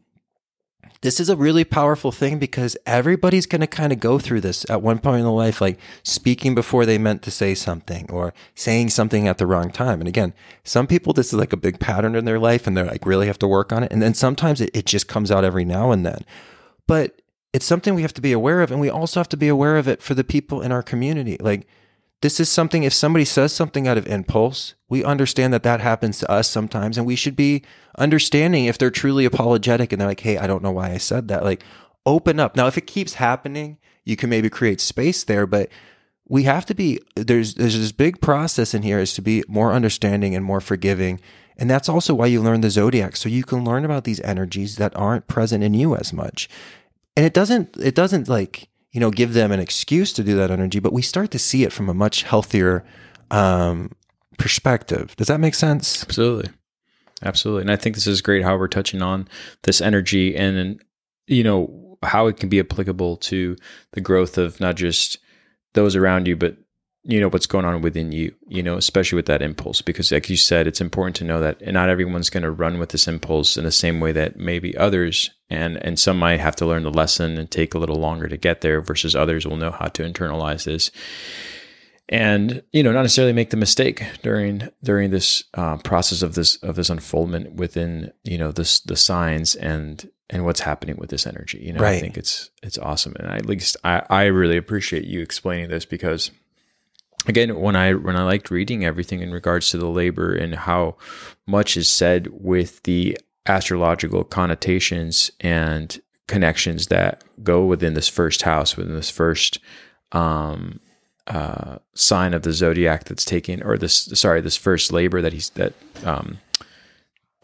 this is a really powerful thing because everybody's going to kind of go through this at one point in their life, like speaking before they meant to say something or saying something at the wrong time. And again, some people, this is like a big pattern in their life and they're like really have to work on it. And then sometimes it, it just comes out every now and then. But it's something we have to be aware of. And we also have to be aware of it for the people in our community. Like, this is something, if somebody says something out of impulse, we understand that that happens to us sometimes. And we should be understanding if they're truly apologetic and they're like, hey, I don't know why I said that. Like, open up. Now, if it keeps happening, you can maybe create space there, but we have to be there's there's this big process in here is to be more understanding and more forgiving and that's also why you learn the zodiac so you can learn about these energies that aren't present in you as much and it doesn't it doesn't like you know, give them an excuse to do that energy, but we start to see it from a much healthier um, perspective. Does that make sense? Absolutely. Absolutely. And I think this is great how we're touching on this energy and, you know, how it can be applicable to the growth of not just those around you, but you know what's going on within you you know especially with that impulse because like you said it's important to know that not everyone's going to run with this impulse in the same way that maybe others and and some might have to learn the lesson and take a little longer to get there versus others will know how to internalize this and you know not necessarily make the mistake during during this uh, process of this of this unfoldment within you know this the signs and and what's happening with this energy you know right. i think it's it's awesome and I, at least i i really appreciate you explaining this because again when i when i liked reading everything in regards to the labor and how much is said with the astrological connotations and connections that go within this first house within this first um, uh, sign of the zodiac that's taking or this sorry this first labor that he's that um,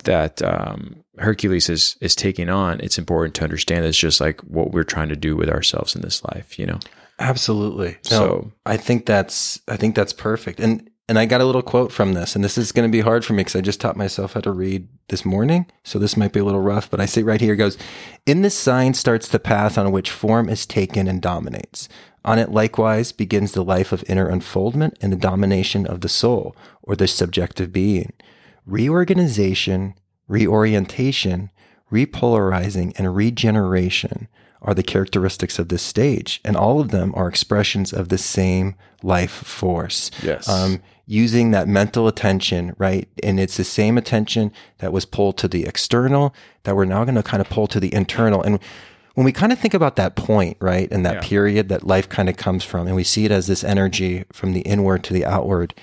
that um, Hercules is is taking on, it's important to understand it's just like what we're trying to do with ourselves in this life, you know. Absolutely. No, so I think that's I think that's perfect. And and I got a little quote from this, and this is going to be hard for me because I just taught myself how to read this morning, so this might be a little rough. But I say right here goes, "In this sign starts the path on which form is taken and dominates. On it likewise begins the life of inner unfoldment and the domination of the soul or the subjective being, reorganization, reorientation, repolarizing, and regeneration." are the characteristics of this stage, and all of them are expressions of the same life force. Yes. Um, using that mental attention, right? And it's the same attention that was pulled to the external that we're now going to kind of pull to the internal. And when we kind of think about that point, right, and that yeah. period that life kind of comes from, and we see it as this energy from the inward to the outward,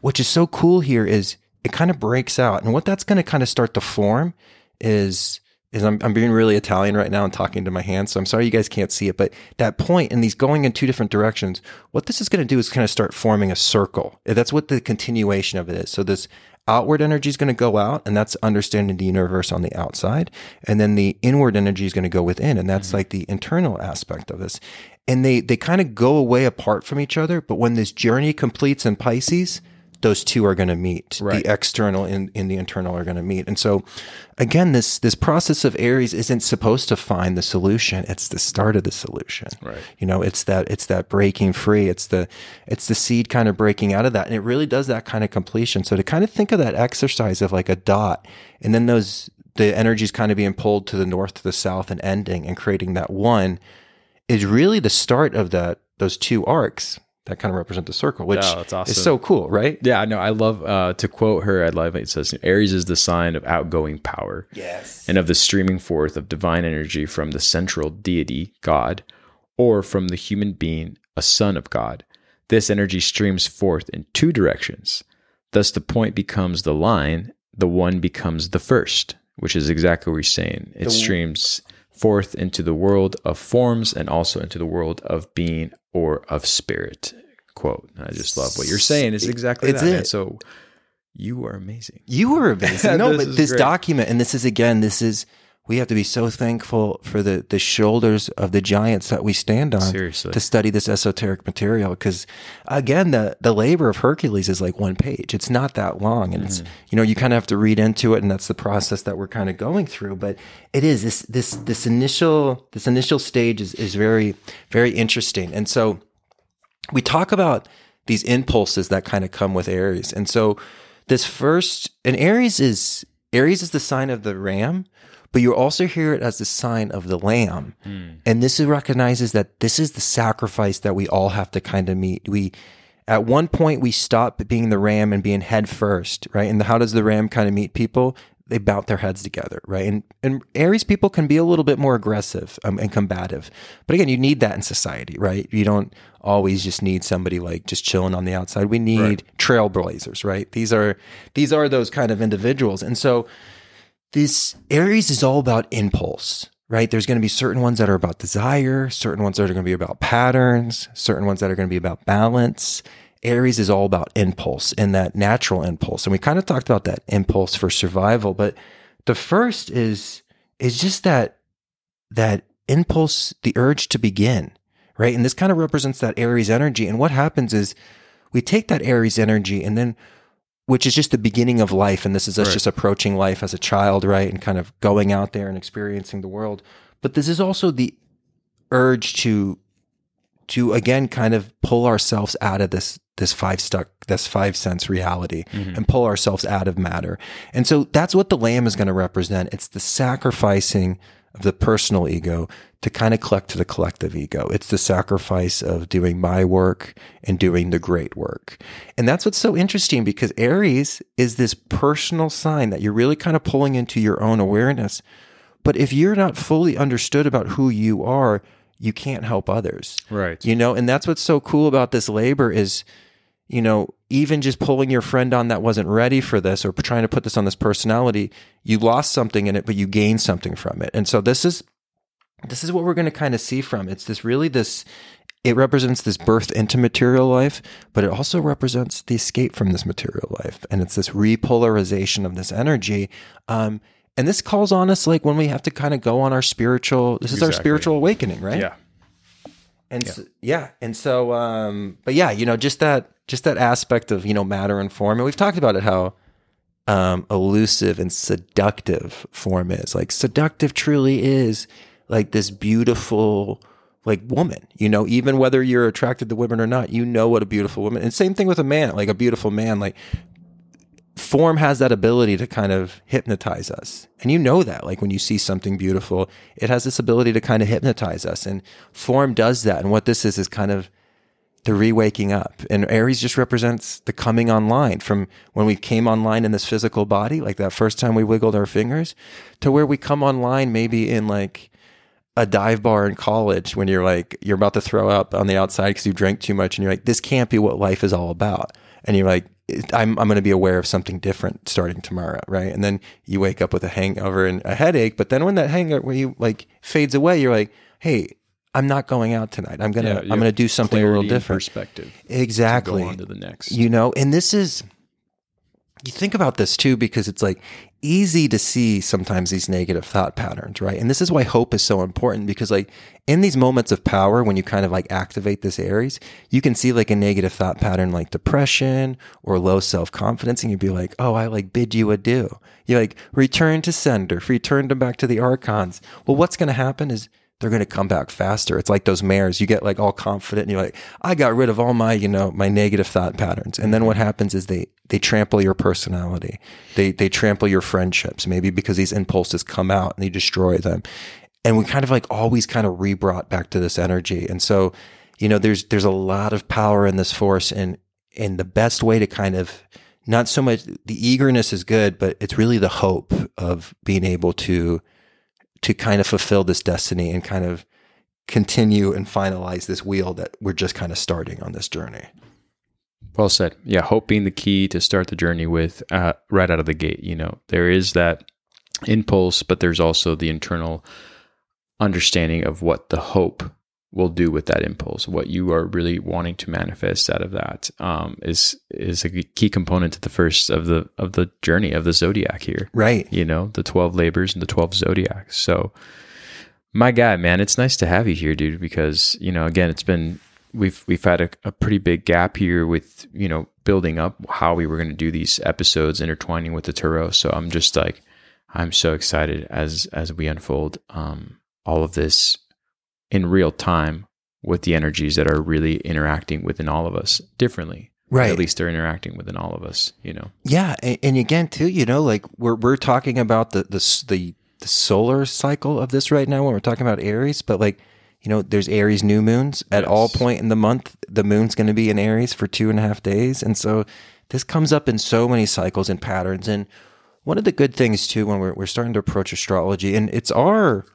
which is so cool here is it kind of breaks out. And what that's going to kind of start to form is is I'm, I'm being really Italian right now and talking to my hands. So I'm sorry you guys can't see it, but that point and these going in two different directions, what this is going to do is kind of start forming a circle. That's what the continuation of it is. So this outward energy is going to go out and that's understanding the universe on the outside. And then the inward energy is going to go within. And that's mm-hmm. like the internal aspect of this. And they, they kind of go away apart from each other. But when this journey completes in Pisces, those two are going to meet. Right. The external and, and the internal are going to meet. And so again, this this process of Aries isn't supposed to find the solution. It's the start of the solution. Right. You know, it's that it's that breaking free. It's the it's the seed kind of breaking out of that. And it really does that kind of completion. So to kind of think of that exercise of like a dot and then those the energy is kind of being pulled to the north to the south and ending and creating that one is really the start of that those two arcs that kind of represent the circle, which Oh, that's awesome. is so cool, right? Yeah, no, I love uh, to quote her. I love it. It says Aries is the sign of outgoing power. Yes. and of the streaming forth of divine energy from the central deity, God, or from the human being, a son of God. This energy streams forth in two directions. Thus, the point becomes the line, the one becomes the first, which is exactly what you're saying. It streams forth into the world of forms and also into the world of being or of spirit. Quote. I just love what you're saying. It's exactly It's that. man. it. So you are amazing. You are amazing. No, This but this great. document, and this is again, this is we have to be so thankful for the the shoulders of the giants that we stand on Seriously. to study this esoteric material. Because again, the the labor of Hercules is like one page. It's not that long, and Mm-hmm. it's you know you kind of have to read into it, and that's the process that we're kind of going through. But it is this this this initial this initial stage is is very very interesting, and so we talk about these impulses that kind of come with Aries. And so this first and Aries is Aries is the sign of the ram, but you also hear it as the sign of the lamb. And this is- recognizes that this is the sacrifice that we all have to kind of meet. We at one point we stop being the ram and being head first, right? And how does the ram kind of meet people? They bout their heads together, right? And and Aries people can be a little bit more aggressive um, and combative, but again, you need that in society, right? You don't always just need somebody like just chilling on the outside. We need trailblazers, right? These are these are those kind of individuals, and so this Aries is all about impulse, right? There's going to be certain ones that are about desire, certain ones that are going to be about patterns, certain ones that are going to be about balance. Aries is all about impulse and that natural impulse. And we kind of talked about that impulse for survival, but the first is is just that that impulse, the urge to begin, right? And this kind of represents that Aries energy. And what happens is we take that Aries energy and then which is just the beginning of life. And this is us Right. just approaching life as a child, right? And kind of going out there and experiencing the world. But this is also the urge to to again kind of pull ourselves out of this this five stuck this five sense reality mm-hmm. and pull ourselves out of matter. And so that's what the lamb is going to represent. It's the sacrificing of the personal ego to kind of collect to the collective ego. It's the sacrifice of doing my work and doing the great work. And that's what's so interesting because Aries is this personal sign that you're really kind of pulling into your own awareness. But if you're not fully understood about who you are, you can't help others. Right. You know, and that's what's so cool about this labor is, you know, even just pulling your friend on that wasn't ready for this or trying to put this on this personality, you lost something in it, but you gained something from it. And so this is this is what we're going to kind of see from it's this really this it represents this birth into material life, but it also represents the escape from this material life. And it's this repolarization of this energy. Um, and this calls on us like when we have to kind of go on our spiritual, this is our spiritual awakening, right? Yeah. And yeah. So, yeah. And so, um, but yeah, you know, just that, just that aspect of, you know, matter and form. And we've talked about it, how, um, elusive and seductive form is like seductive truly is like this beautiful, like woman, you know, even whether you're attracted to women or not, you know what a beautiful woman, and same thing with a man, like a beautiful man, like form has that ability to kind of hypnotize us. And you know that, like when you see something beautiful, it has this ability to kind of hypnotize us. And form does that. And what this is, is kind of the re-waking up. And Aries just represents the coming online from when we came online in this physical body, like that first time we wiggled our fingers, to where we come online maybe in like a dive bar in college when you're like, you're about to throw up on the outside because you drank too much and you're like, this can't be what life is all about. And you're like, I'm, I'm going to be aware of something different starting tomorrow. Right. And then you wake up with a hangover and a headache. But then when that hangover, when you like fades away, you're like, Hey, I'm not going out tonight. I'm going to, Yeah, I'm going to do something a little different. Perspective. Exactly. To Go on to the next. You know, and this is, you think about this too, because it's like easy to see sometimes these negative thought patterns, right? And this is why hope is so important because, like, in these moments of power, when you kind of like activate this Aries, you can see like a negative thought pattern like depression or low self confidence, and you'd be like, oh, I like bid you adieu. You like return to sender, return them back to the archons. Well, what's going to happen is they're going to come back faster. It's like those mares. You get like all confident and you're like, I got rid of all my, you know, my negative thought patterns. And then what happens is they, they trample your personality. They, they trample your friendships, maybe because these impulses come out and they destroy them. And we kind of like always kind of re-brought back to this energy. And so, you know, there's, there's a lot of power in this force and, and the best way to kind of, not so much the eagerness is good, but it's really the hope of being able to, to kind of fulfill this destiny and kind of continue and finalize this wheel that we're just kind of starting on this journey. Well said. Yeah, hope being the key to start the journey with uh, right out of the gate. You know, there is that impulse, but there's also the internal understanding of what the hope will do with that impulse. What you are really wanting to manifest out of that um, is is a key component to the first of the of the journey of the zodiac here. Right. You know, the twelve labors and the twelve zodiacs. So, my guy, man, it's nice to have you here, dude. Because you know, again, it's been we've we've had a, a pretty big gap here with you know building up how we were going to do these episodes intertwining with the tarot. So I'm just like, I'm so excited as as we unfold um, all of this in real time with the energies that are really interacting within all of us differently. Right. At least they're interacting within all of us, you know. Yeah, and, and again, too, you know, like we're we're talking about the the the the solar cycle of this right now when we're talking about Aries, but like you know, there's Aries new moons at Yes. all point in the month. The moon's going to be in Aries for two and a half days, and so this comes up in so many cycles and patterns. And one of the good things too, when we're we're starting to approach astrology, and it's our,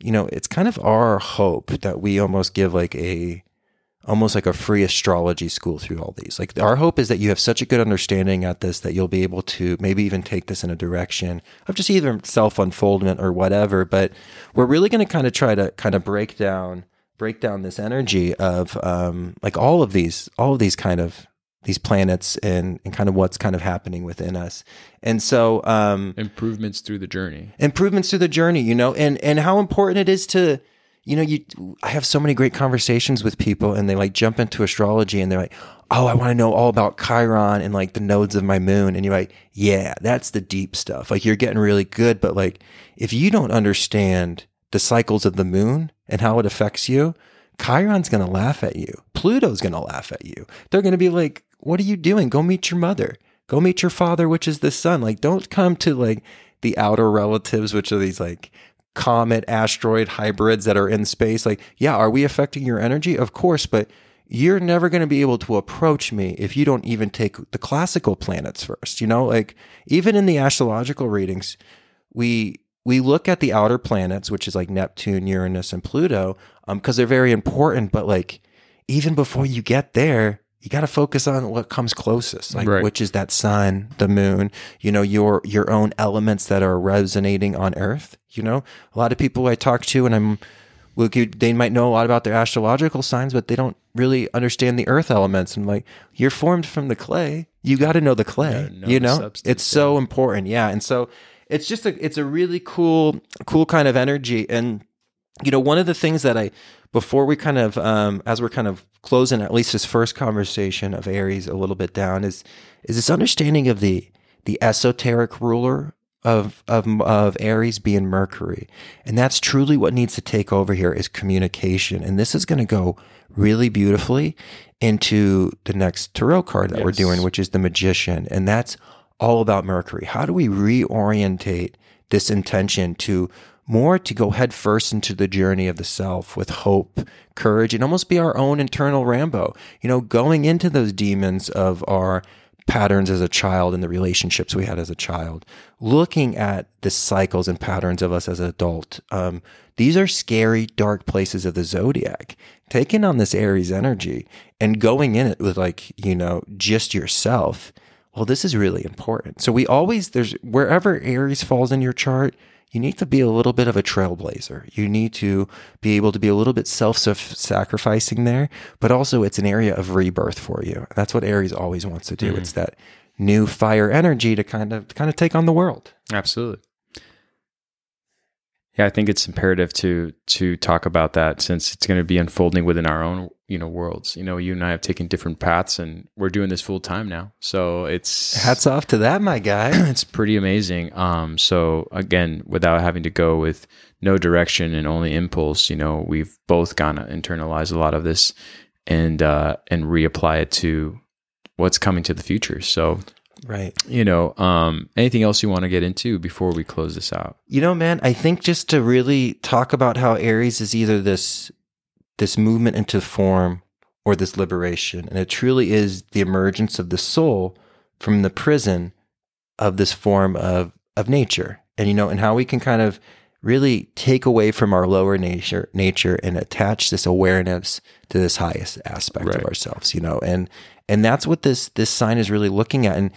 you know, it's kind of our hope that we almost give like a almost like a free astrology school through all these. Like our hope is that you have such a good understanding at this that you'll be able to maybe even take this in a direction of just either self unfoldment or whatever. But we're really going to kind of try to kind of break down break down this energy of um, like all of these all of these kind of these planets and and kind of what's kind of happening within us. And so um, Improvements through the journey. improvements through the journey, you know, and and how important it is to, you know, you. I have so many great conversations with people, and they like jump into astrology, and they're like, "Oh, I want to know all about Chiron and like the nodes of my moon," and you're like, "Yeah, that's the deep stuff. Like you're getting really good, but like if you don't understand the cycles of the moon and how it affects you." Chiron's going to laugh at you. Pluto's going to laugh at you. They're going to be like, "What are you doing? Go meet your mother. Go meet your father, which is the sun." Like don't come to like the outer relatives, which are these like comet asteroid hybrids that are in space. Like, yeah, are we affecting your energy? Of course, but you're never going to be able to approach me if you don't even take the classical planets first. You know, like even in the astrological readings, we we look at the outer planets, which is like Neptune, Uranus, and Pluto, um, because they're very important. But like even before you get there, you got to focus on what comes closest, like Right. which is that sun, the moon, you know, your your own elements that are resonating on Earth. You know, a lot of people I talk to, and I'm look, they might know a lot about their astrological signs, but they don't really understand the Earth elements. And like, you're formed from the clay. You got to know the clay. know you know, it's so important. Yeah, and so it's just a it's a really cool cool kind of energy and you know one of the things that i before we kind of um as we're kind of closing at least this first conversation of aries a little bit down is is this understanding of the the esoteric ruler of of of aries being mercury. And that's truly what needs to take over here is communication. And this is going to go really beautifully into the next tarot card that we're doing which is the magician. And that's all about Mercury. How do we reorientate this intention to more to go headfirst into the journey of the self with hope, courage, and almost be our own internal Rambo? You know, going into those demons of our patterns as a child and the relationships we had as a child, looking at the cycles and patterns of us as an adult. Um, these are scary, dark places of the zodiac. Taking on this Aries energy and going in it with like, you know, just yourself well, this is really important. So we always there's wherever Aries falls in your chart, you need to be a little bit of a trailblazer. You need to be able to be a little bit self-sacrificing there, but also it's an area of rebirth for you. That's what Aries always wants to do. Mm-hmm. It's that new fire energy to kind of kind of take on the world. Absolutely. Yeah, I think it's imperative to to talk about that since it's going to be unfolding within our own you know worlds. You know, you and I have taken different paths, and we're doing this full time now. So it's Hats off to that, my guy. it's pretty amazing. Um, so again, without having to go with no direction and only impulse, you know, we've both gone to internalize a lot of this and uh, and reapply it to what's coming to the future. So right. you know, um, anything else you want to get into before we close this out? You know, man, I think just to really talk about how Aries is either this this movement into form or this liberation, and it truly is the emergence of the soul from the prison of this form of of nature, and you know, and how we can kind of really take away from our lower nature nature and attach this awareness to this highest aspect Right. of ourselves you know and and that's what this this sign is really looking at. And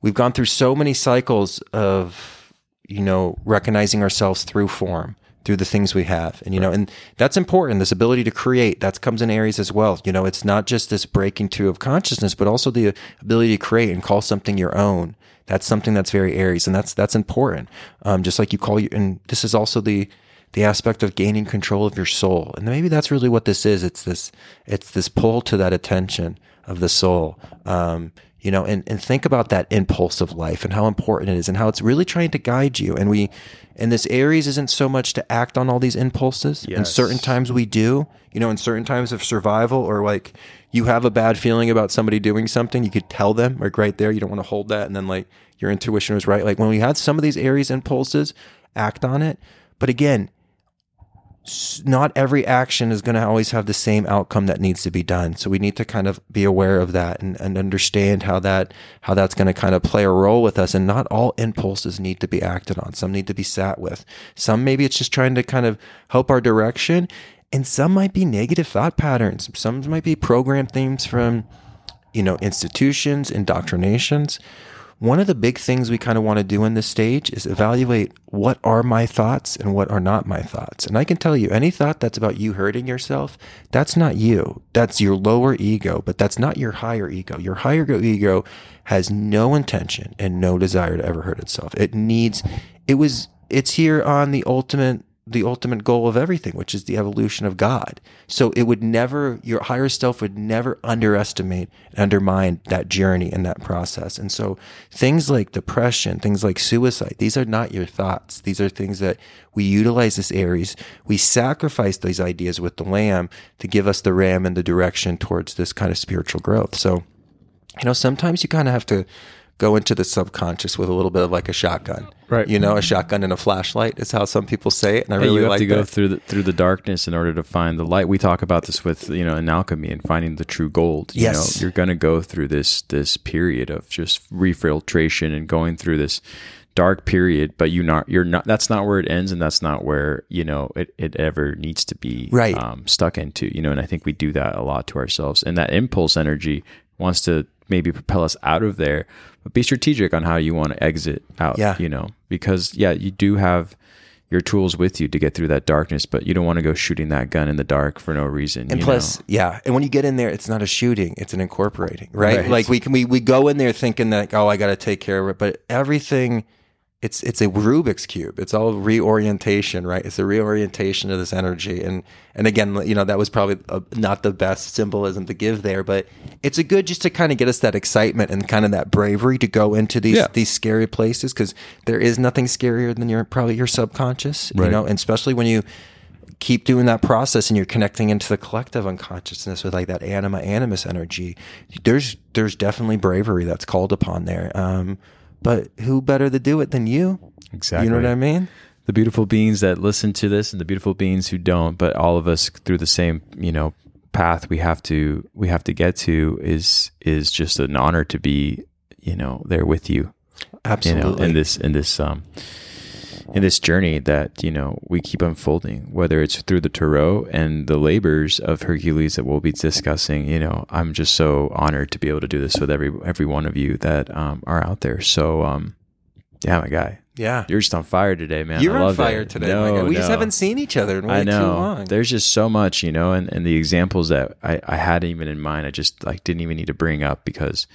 we've gone through so many cycles of you know recognizing ourselves through form through the things we have. And you know and that's important. This ability to create that comes in aries as well. You know it's not just this breaking through of consciousness but also the ability to create and call something your own. That's something that's very aries and that's that's important. Um, just like you call you and this is also the the aspect of gaining control of your soul. And maybe that's really what this is. It's this it's this pull to that attention of the soul. Um, you know and, and think about that impulse of life and how important it is and how it's really trying to guide you. And we and this aries isn't so much to act on all these impulses. In Yes. certain times we do you know in certain times of survival or like you have a bad feeling about somebody doing something you could tell them like right there you don't want to hold that and then like your intuition was right. Like when we had some of these aries impulses act on it. But again not every action is going to always have the same outcome that needs to be done. So we need to kind of be aware of that and, and understand how that how that's going to kind of play a role with us. And not all impulses need to be acted on. Some need to be sat with. Some maybe it's just trying to kind of help our direction. And some might be negative thought patterns. Some might be program themes from, you know, institutions, indoctrinations one of the big things we kind of want to do in this stage is evaluate what are my thoughts and what are not my thoughts. And I can tell you, any thought that's about you hurting yourself, that's not you. That's your lower ego, but that's not your higher ego. Your higher ego has no intention and no desire to ever hurt itself. It needs, it was, it's here on the ultimate the ultimate goal of everything, which is the evolution of God. So it would never, your higher self would never underestimate undermine that journey and that process. And so things like depression, things like suicide, these are not your thoughts. These are things that we utilize as Aries. We sacrifice these ideas with the lamb to give us the ram and the direction towards this kind of spiritual growth. So, you know, sometimes you kind of have to go into the subconscious with a little bit of like a shotgun. Right. You know, a shotgun and a flashlight is how some people say it. And I Hey, really you have like to go that. through the through the darkness in order to find the light. We talk about this with you know in alchemy and finding the true gold. You Yes. know, you're going to go through this this period of just refiltration and going through this dark period, but you not you're not. That's not where it ends, and that's not where you know it, it ever needs to be Right. um, stuck into. You know, and I think we do that a lot to ourselves, and that impulse energy wants to maybe propel us out of there, but be strategic on how you want to exit out. Yeah. you know, because yeah, you do have your tools with you to get through that darkness, but you don't want to go shooting that gun in the dark for no reason. And you plus, know? yeah. And when you get in there, it's not a shooting; it's an incorporating, right? Right. Like we can we we go in there thinking that oh, I got to take care of it, but everything. It's it's a Rubik's cube. It's all reorientation, right? It's a reorientation of this energy, and and again, you know, that was probably uh not the best symbolism to give there, but it's a good just to kind of get us that excitement and kind of that bravery to go into these Yeah. these scary places because there is nothing scarier than your probably your subconscious, you know, and especially when you keep doing that process and you're connecting into the collective unconsciousness with like that anima animus energy there's there's definitely bravery that's called upon there um but who better to do it than you exactly. you know what i mean The beautiful beings that listen to this, and the beautiful beings who don't, but all of us through the same, you know, path we have to we have to get to is is just an honor to be, you know, there with you. absolutely you know, in this in this um in this journey that you know we keep unfolding, whether it's through the tarot and the labors of Hercules that we'll be discussing. You know, I'm just so honored to be able to do this with every every one of you that um, are out there. So, um, yeah, my guy, yeah you're just on fire today, man. you're on fire it. today No, we just haven't seen each other in way I know. too long There's just so much, you know, and, and the examples that I, I hadn't even in mind, I just like didn't even need to bring up because,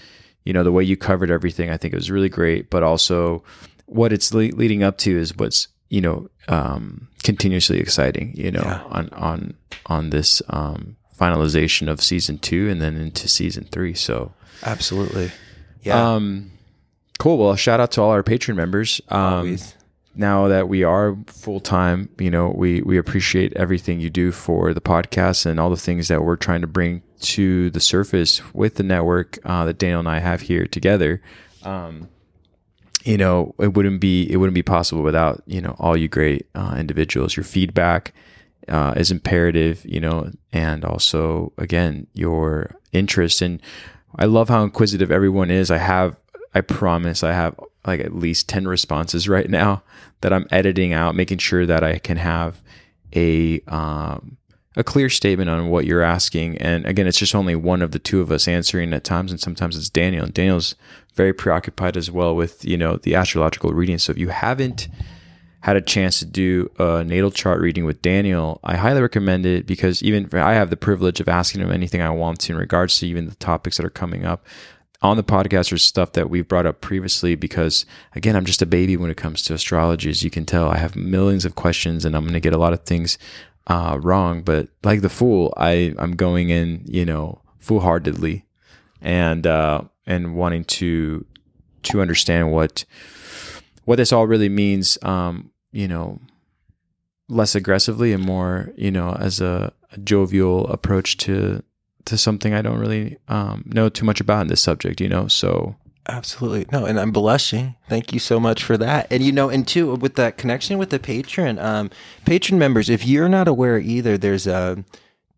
you know, the way you covered everything, I think it was really great. But also, what it's le- leading up to is what's you know, um, continuously exciting. You know, Yeah. on on on this um, finalization of season two and then into season three. So, Absolutely. Yeah. um, cool. Well, shout out to all our Patreon members. Um, now that we are full time, you know, we we appreciate everything you do for the podcast and all the things that we're trying to bring to the surface with the network uh, that Daniel and I have here together. Um, you know, it wouldn't be it wouldn't be possible without you know all you great uh, individuals. Your feedback uh, is imperative, you know, and also again your interest. And I love how inquisitive everyone is. I have, I promise, I have like at least ten responses right now that I'm editing out, making sure that I can have a um, a clear statement on what you're asking. And again, it's just only one of the two of us answering at times, and sometimes it's Daniel. And Daniel's very preoccupied as well with you know the astrological reading. So if you haven't had a chance to do a natal chart reading with Daniel, I highly recommend it because even I have the privilege of asking him anything I want to in regards to even the topics that are coming up on the podcast or stuff that we've brought up previously because again i'm just a baby when it comes to astrology as you can tell i have millions of questions and i'm going to get a lot of things uh, wrong but like the fool i i'm going in you know foolhardily and uh and wanting to to understand what what this all really means um you know less aggressively and more you know as a, a jovial approach to to something i don't really um know too much about in this subject you know? So Absolutely. No, and I'm blushing. Thank you so much for that. And you know, and two with that connection with the Patreon, um, Patreon members, if you're not aware either, there's a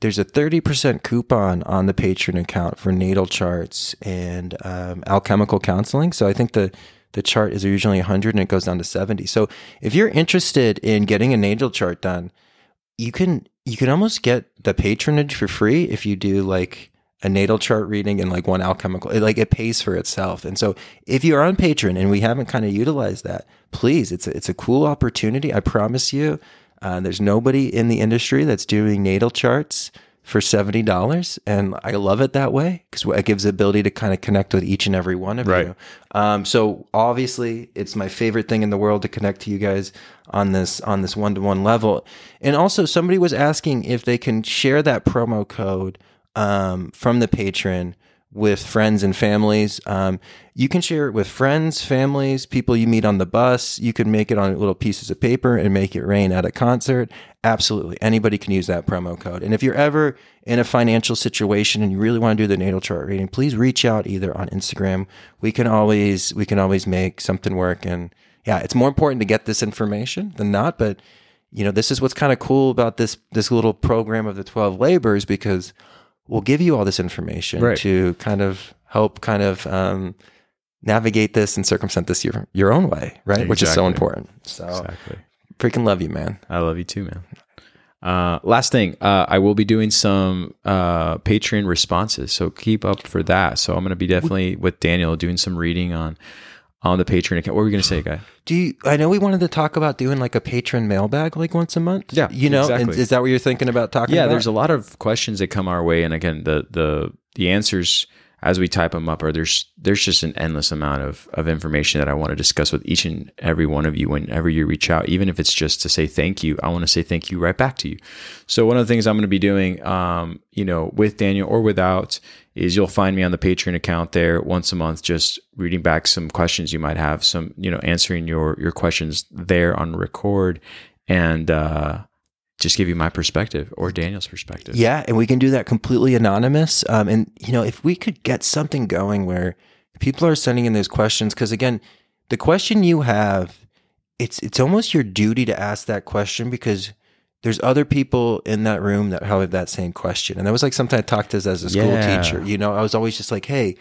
there's a 30% coupon on the Patreon account for natal charts and um, alchemical counseling. So I think the the chart is usually 100 and it goes down to 70. So if you're interested in getting a natal chart done, you can you can almost get the patronage for free if you do like a natal chart reading and like one alchemical it, like it pays for itself. And so if you're on patreon and we haven't kind of utilized that please it's a, it's a cool opportunity i promise you. Uh, there's nobody in the industry that's doing natal charts for $70 and i love it that way because it gives the ability to kind of connect with each and every one of Right. you. Um, so obviously it's my favorite thing in the world to connect to you guys on this on this one-to-one level. And also somebody was asking if they can share that promo code um, from the Patreon with friends and families. Um, you can share it with friends, families, people you meet on the bus. You can make it on little pieces of paper and make it rain at a concert. Absolutely. Anybody can use that promo code. And if you're ever in a financial situation and you really want to do the natal chart reading, please reach out either on Instagram. We can always, we can always make something work. And yeah, it's more important to get this information than not, but you know, this is what's kind of cool about this, this little program of the 12 labors because we'll give you all this information Right. to kind of help kind of um, navigate this and circumvent this your your own way, right? Which is so important. So exactly freaking love you, man. I love you too, man. Uh, last thing, uh, I will be doing some uh, Patreon responses, so keep up for that. So I'm going to be definitely with Daniel doing some reading on on the Patreon account. What were we going to say, guy? Do you? I know we wanted to talk about doing like a Patreon mailbag like once a month. Yeah, you know, and exactly. is that what you're thinking about talking? Yeah, about? there's a lot of questions that come our way, and again, the the the answers as we type them up or there's there's just an endless amount of of information that I want to discuss with each and every one of you whenever you reach out, even if it's just to say thank you. I want to say thank you right back to you. So one of the things I'm going to be doing, um, you know, with Daniel or without, is you'll find me on the Patreon account there once a month, just reading back some questions you might have, some you know, answering your your questions there on record, and uh, just give you my perspective or Daniel's perspective. Yeah, and we can do that completely anonymous. Um, and you know, if we could get something going where people are sending in those questions, because again, the question you have, it's it's almost your duty to ask that question because there's other people in that room that have that same question. And that was like something I talked to as a school Yeah. teacher. You know, I was always just like, hey,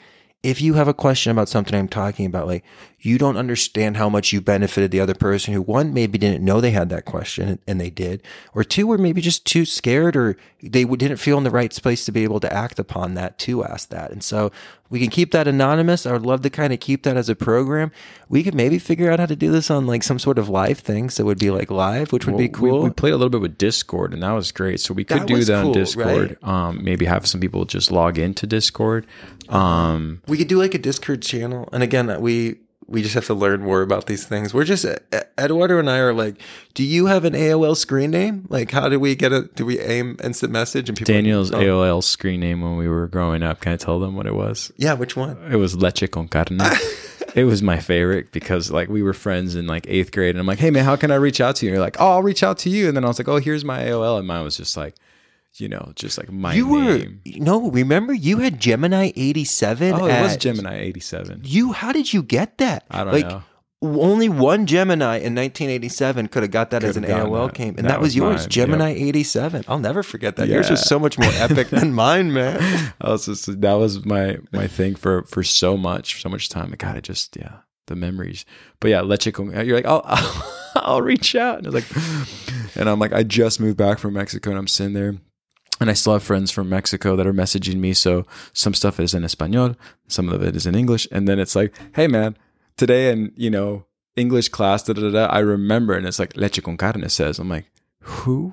if you have a question about something I'm talking about, like you don't understand how much you benefited the other person who one maybe didn't know they had that question and they did, or two were maybe just too scared or they didn't feel in the right space to be able to act upon that to ask that. And so we can keep that anonymous. I would love to kind of keep that as a program. We could maybe figure out how to do this on like some sort of live thing. So it would be like live, which would be Well, we- cool. We, played a little bit with Discord, and that was great. So we could That do that on cool, Discord. Um, maybe have some people just log into Discord. Um, We could do like a Discord channel, and again, we we just have to learn more about these things. We're just Eduardo and I are like, do you have an AOL screen name? Like, how do we get a? Do we aim instant message and people? Daniel's oh, AOL screen name when we were growing up. Can I tell them what it was? Yeah, which one? It was leche con carne. it was my favorite because like we were friends in like eighth grade, and I'm like, hey man, how can I reach out to you? And you're like, oh, I'll reach out to you, and then I was like, oh, here's my AOL, and mine was just like. You know, just like my You were name. no. Remember, you had Gemini eighty seven. Oh, it was Gemini 87. You, how did you get that? I don't like, know. Only one Gemini in 1987 could have got that as an AOL that. game, and That that, was was yours, mine, Gemini 87. I'll never forget that. Yours was so much more epic than mine, man. I was just that was my my thing for for so much so much time. God, it just yeah the memories. But yeah, leche con. Uh, you're like I'll I'll, I'll reach out and it's like, and I'm like I just moved back from Mexico and I'm sitting there. And I still have friends from Mexico that are messaging me. So some stuff is in Espanol, some of it is in English. And then it's like, hey man, today in, you know, English class, da da da, I remember. And it's like, leche con carne says. I'm like, who?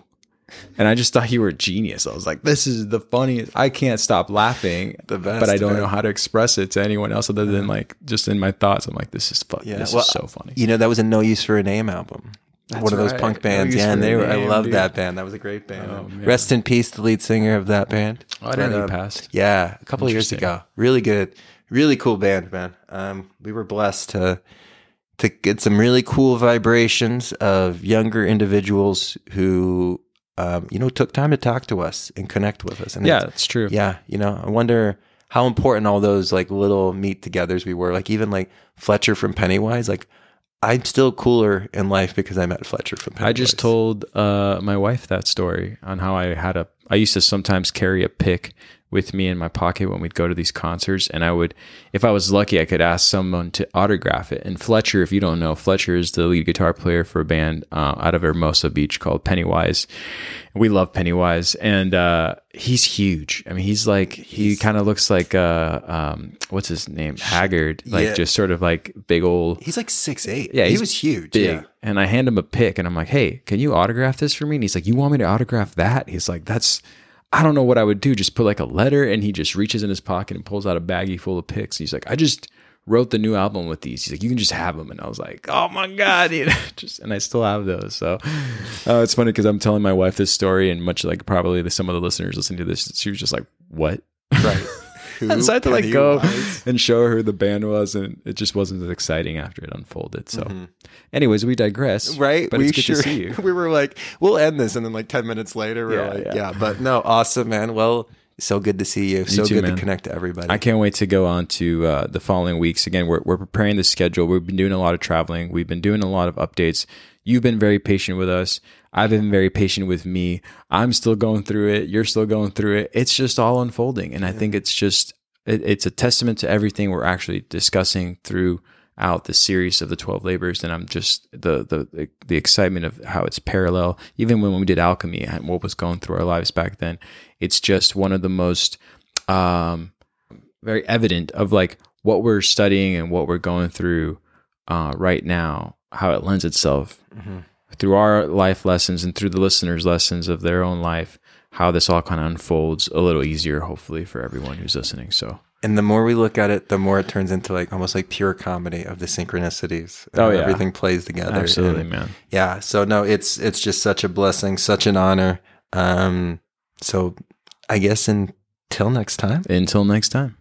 And I just thought you were a genius. I was like, this is the funniest. I can't stop laughing, The best, but I don't man. know how to express it to anyone else other than uh-huh. like just in my thoughts. I'm like, this is fun. Yeah, this well, is so funny. You know, that was a No Use for a Name album. That's One of those right. punk bands. Yeah, and they were, I love that band. That was a great band. Oh, man. Rest in peace, the lead singer of that band. Oh, I didn't know he um, passed. Yeah, a couple of years ago. Really good, really cool band, man. Um, we were blessed to to get some really cool vibrations of younger individuals who, um, you know, took time to talk to us and connect with us. And Yeah, it's- it's true. yeah, you know, I wonder how important all those like little meet-togethers we were. Like even like Fletcher from Pennywise. Like I'm still cooler in life because I met Fletcher from Pennywise. I just told uh, my wife that story on how I had a. I used to sometimes carry a pick with me in my pocket when we'd go to these concerts, and I would, if I was lucky, I could ask someone to autograph it. And Fletcher, if you don't know, Fletcher is the lead guitar player for a band uh, out of Hermosa Beach called Pennywise. We love Pennywise, and uh, he's huge. I mean, he's like he kind of looks like uh, um, what's his name, Hagrid, like Yeah. just sort of like big old He's like six eight. Yeah, he was huge. big. Yeah. And I hand him a pick and I'm like, hey, can you autograph this for me? And he's like, you want me to autograph that? He's like, that's, I don't know what I would do. Just put like a letter. And he just reaches in his pocket and pulls out a baggie full of picks. He's like, I just wrote the new album with these. He's like, you can just have them. And I was like, oh my God. You know, just, and I still have those. So uh, it's funny because I'm telling my wife this story and much like probably the, some of the listeners listening to this, she was just like, what? Right. And so I had to like go and show her who the band was, and it just wasn't as exciting after it unfolded. So, anyways, we digress, Mm-hmm. Right. But we it's good sure to see you. we were like, we'll end this, and then like ten minutes later, we are Yeah, like, yeah. yeah. But no, awesome, man. Well, so good to see you. so too, good man. to connect to everybody. I can't wait to go on to uh, the following weeks. Again, we're we're preparing the schedule. We've been doing a lot of traveling. We've been doing a lot of updates. You've been very patient with us. I've been very patient with me. I'm still going through it. You're still going through it. It's just all unfolding, and I think it's just it, it's a testament to everything we're actually discussing throughout the series of the 12 labors and i'm just the the the excitement of how it's parallel even when we did alchemy and what was going through our lives back then it's just one of the most um very evident of like what we're studying and what we're going through uh right now how it lends itself through our life lessons and through the listeners lessons of their own life how this all kind of unfolds a little easier hopefully for everyone who's listening so and the more we look at it, the more it turns into like almost like pure comedy of the synchronicities. Oh, yeah. everything plays together. absolutely And, man yeah. So no, it's it's just such a blessing, such an honor. Um. So I guess until next time. until next time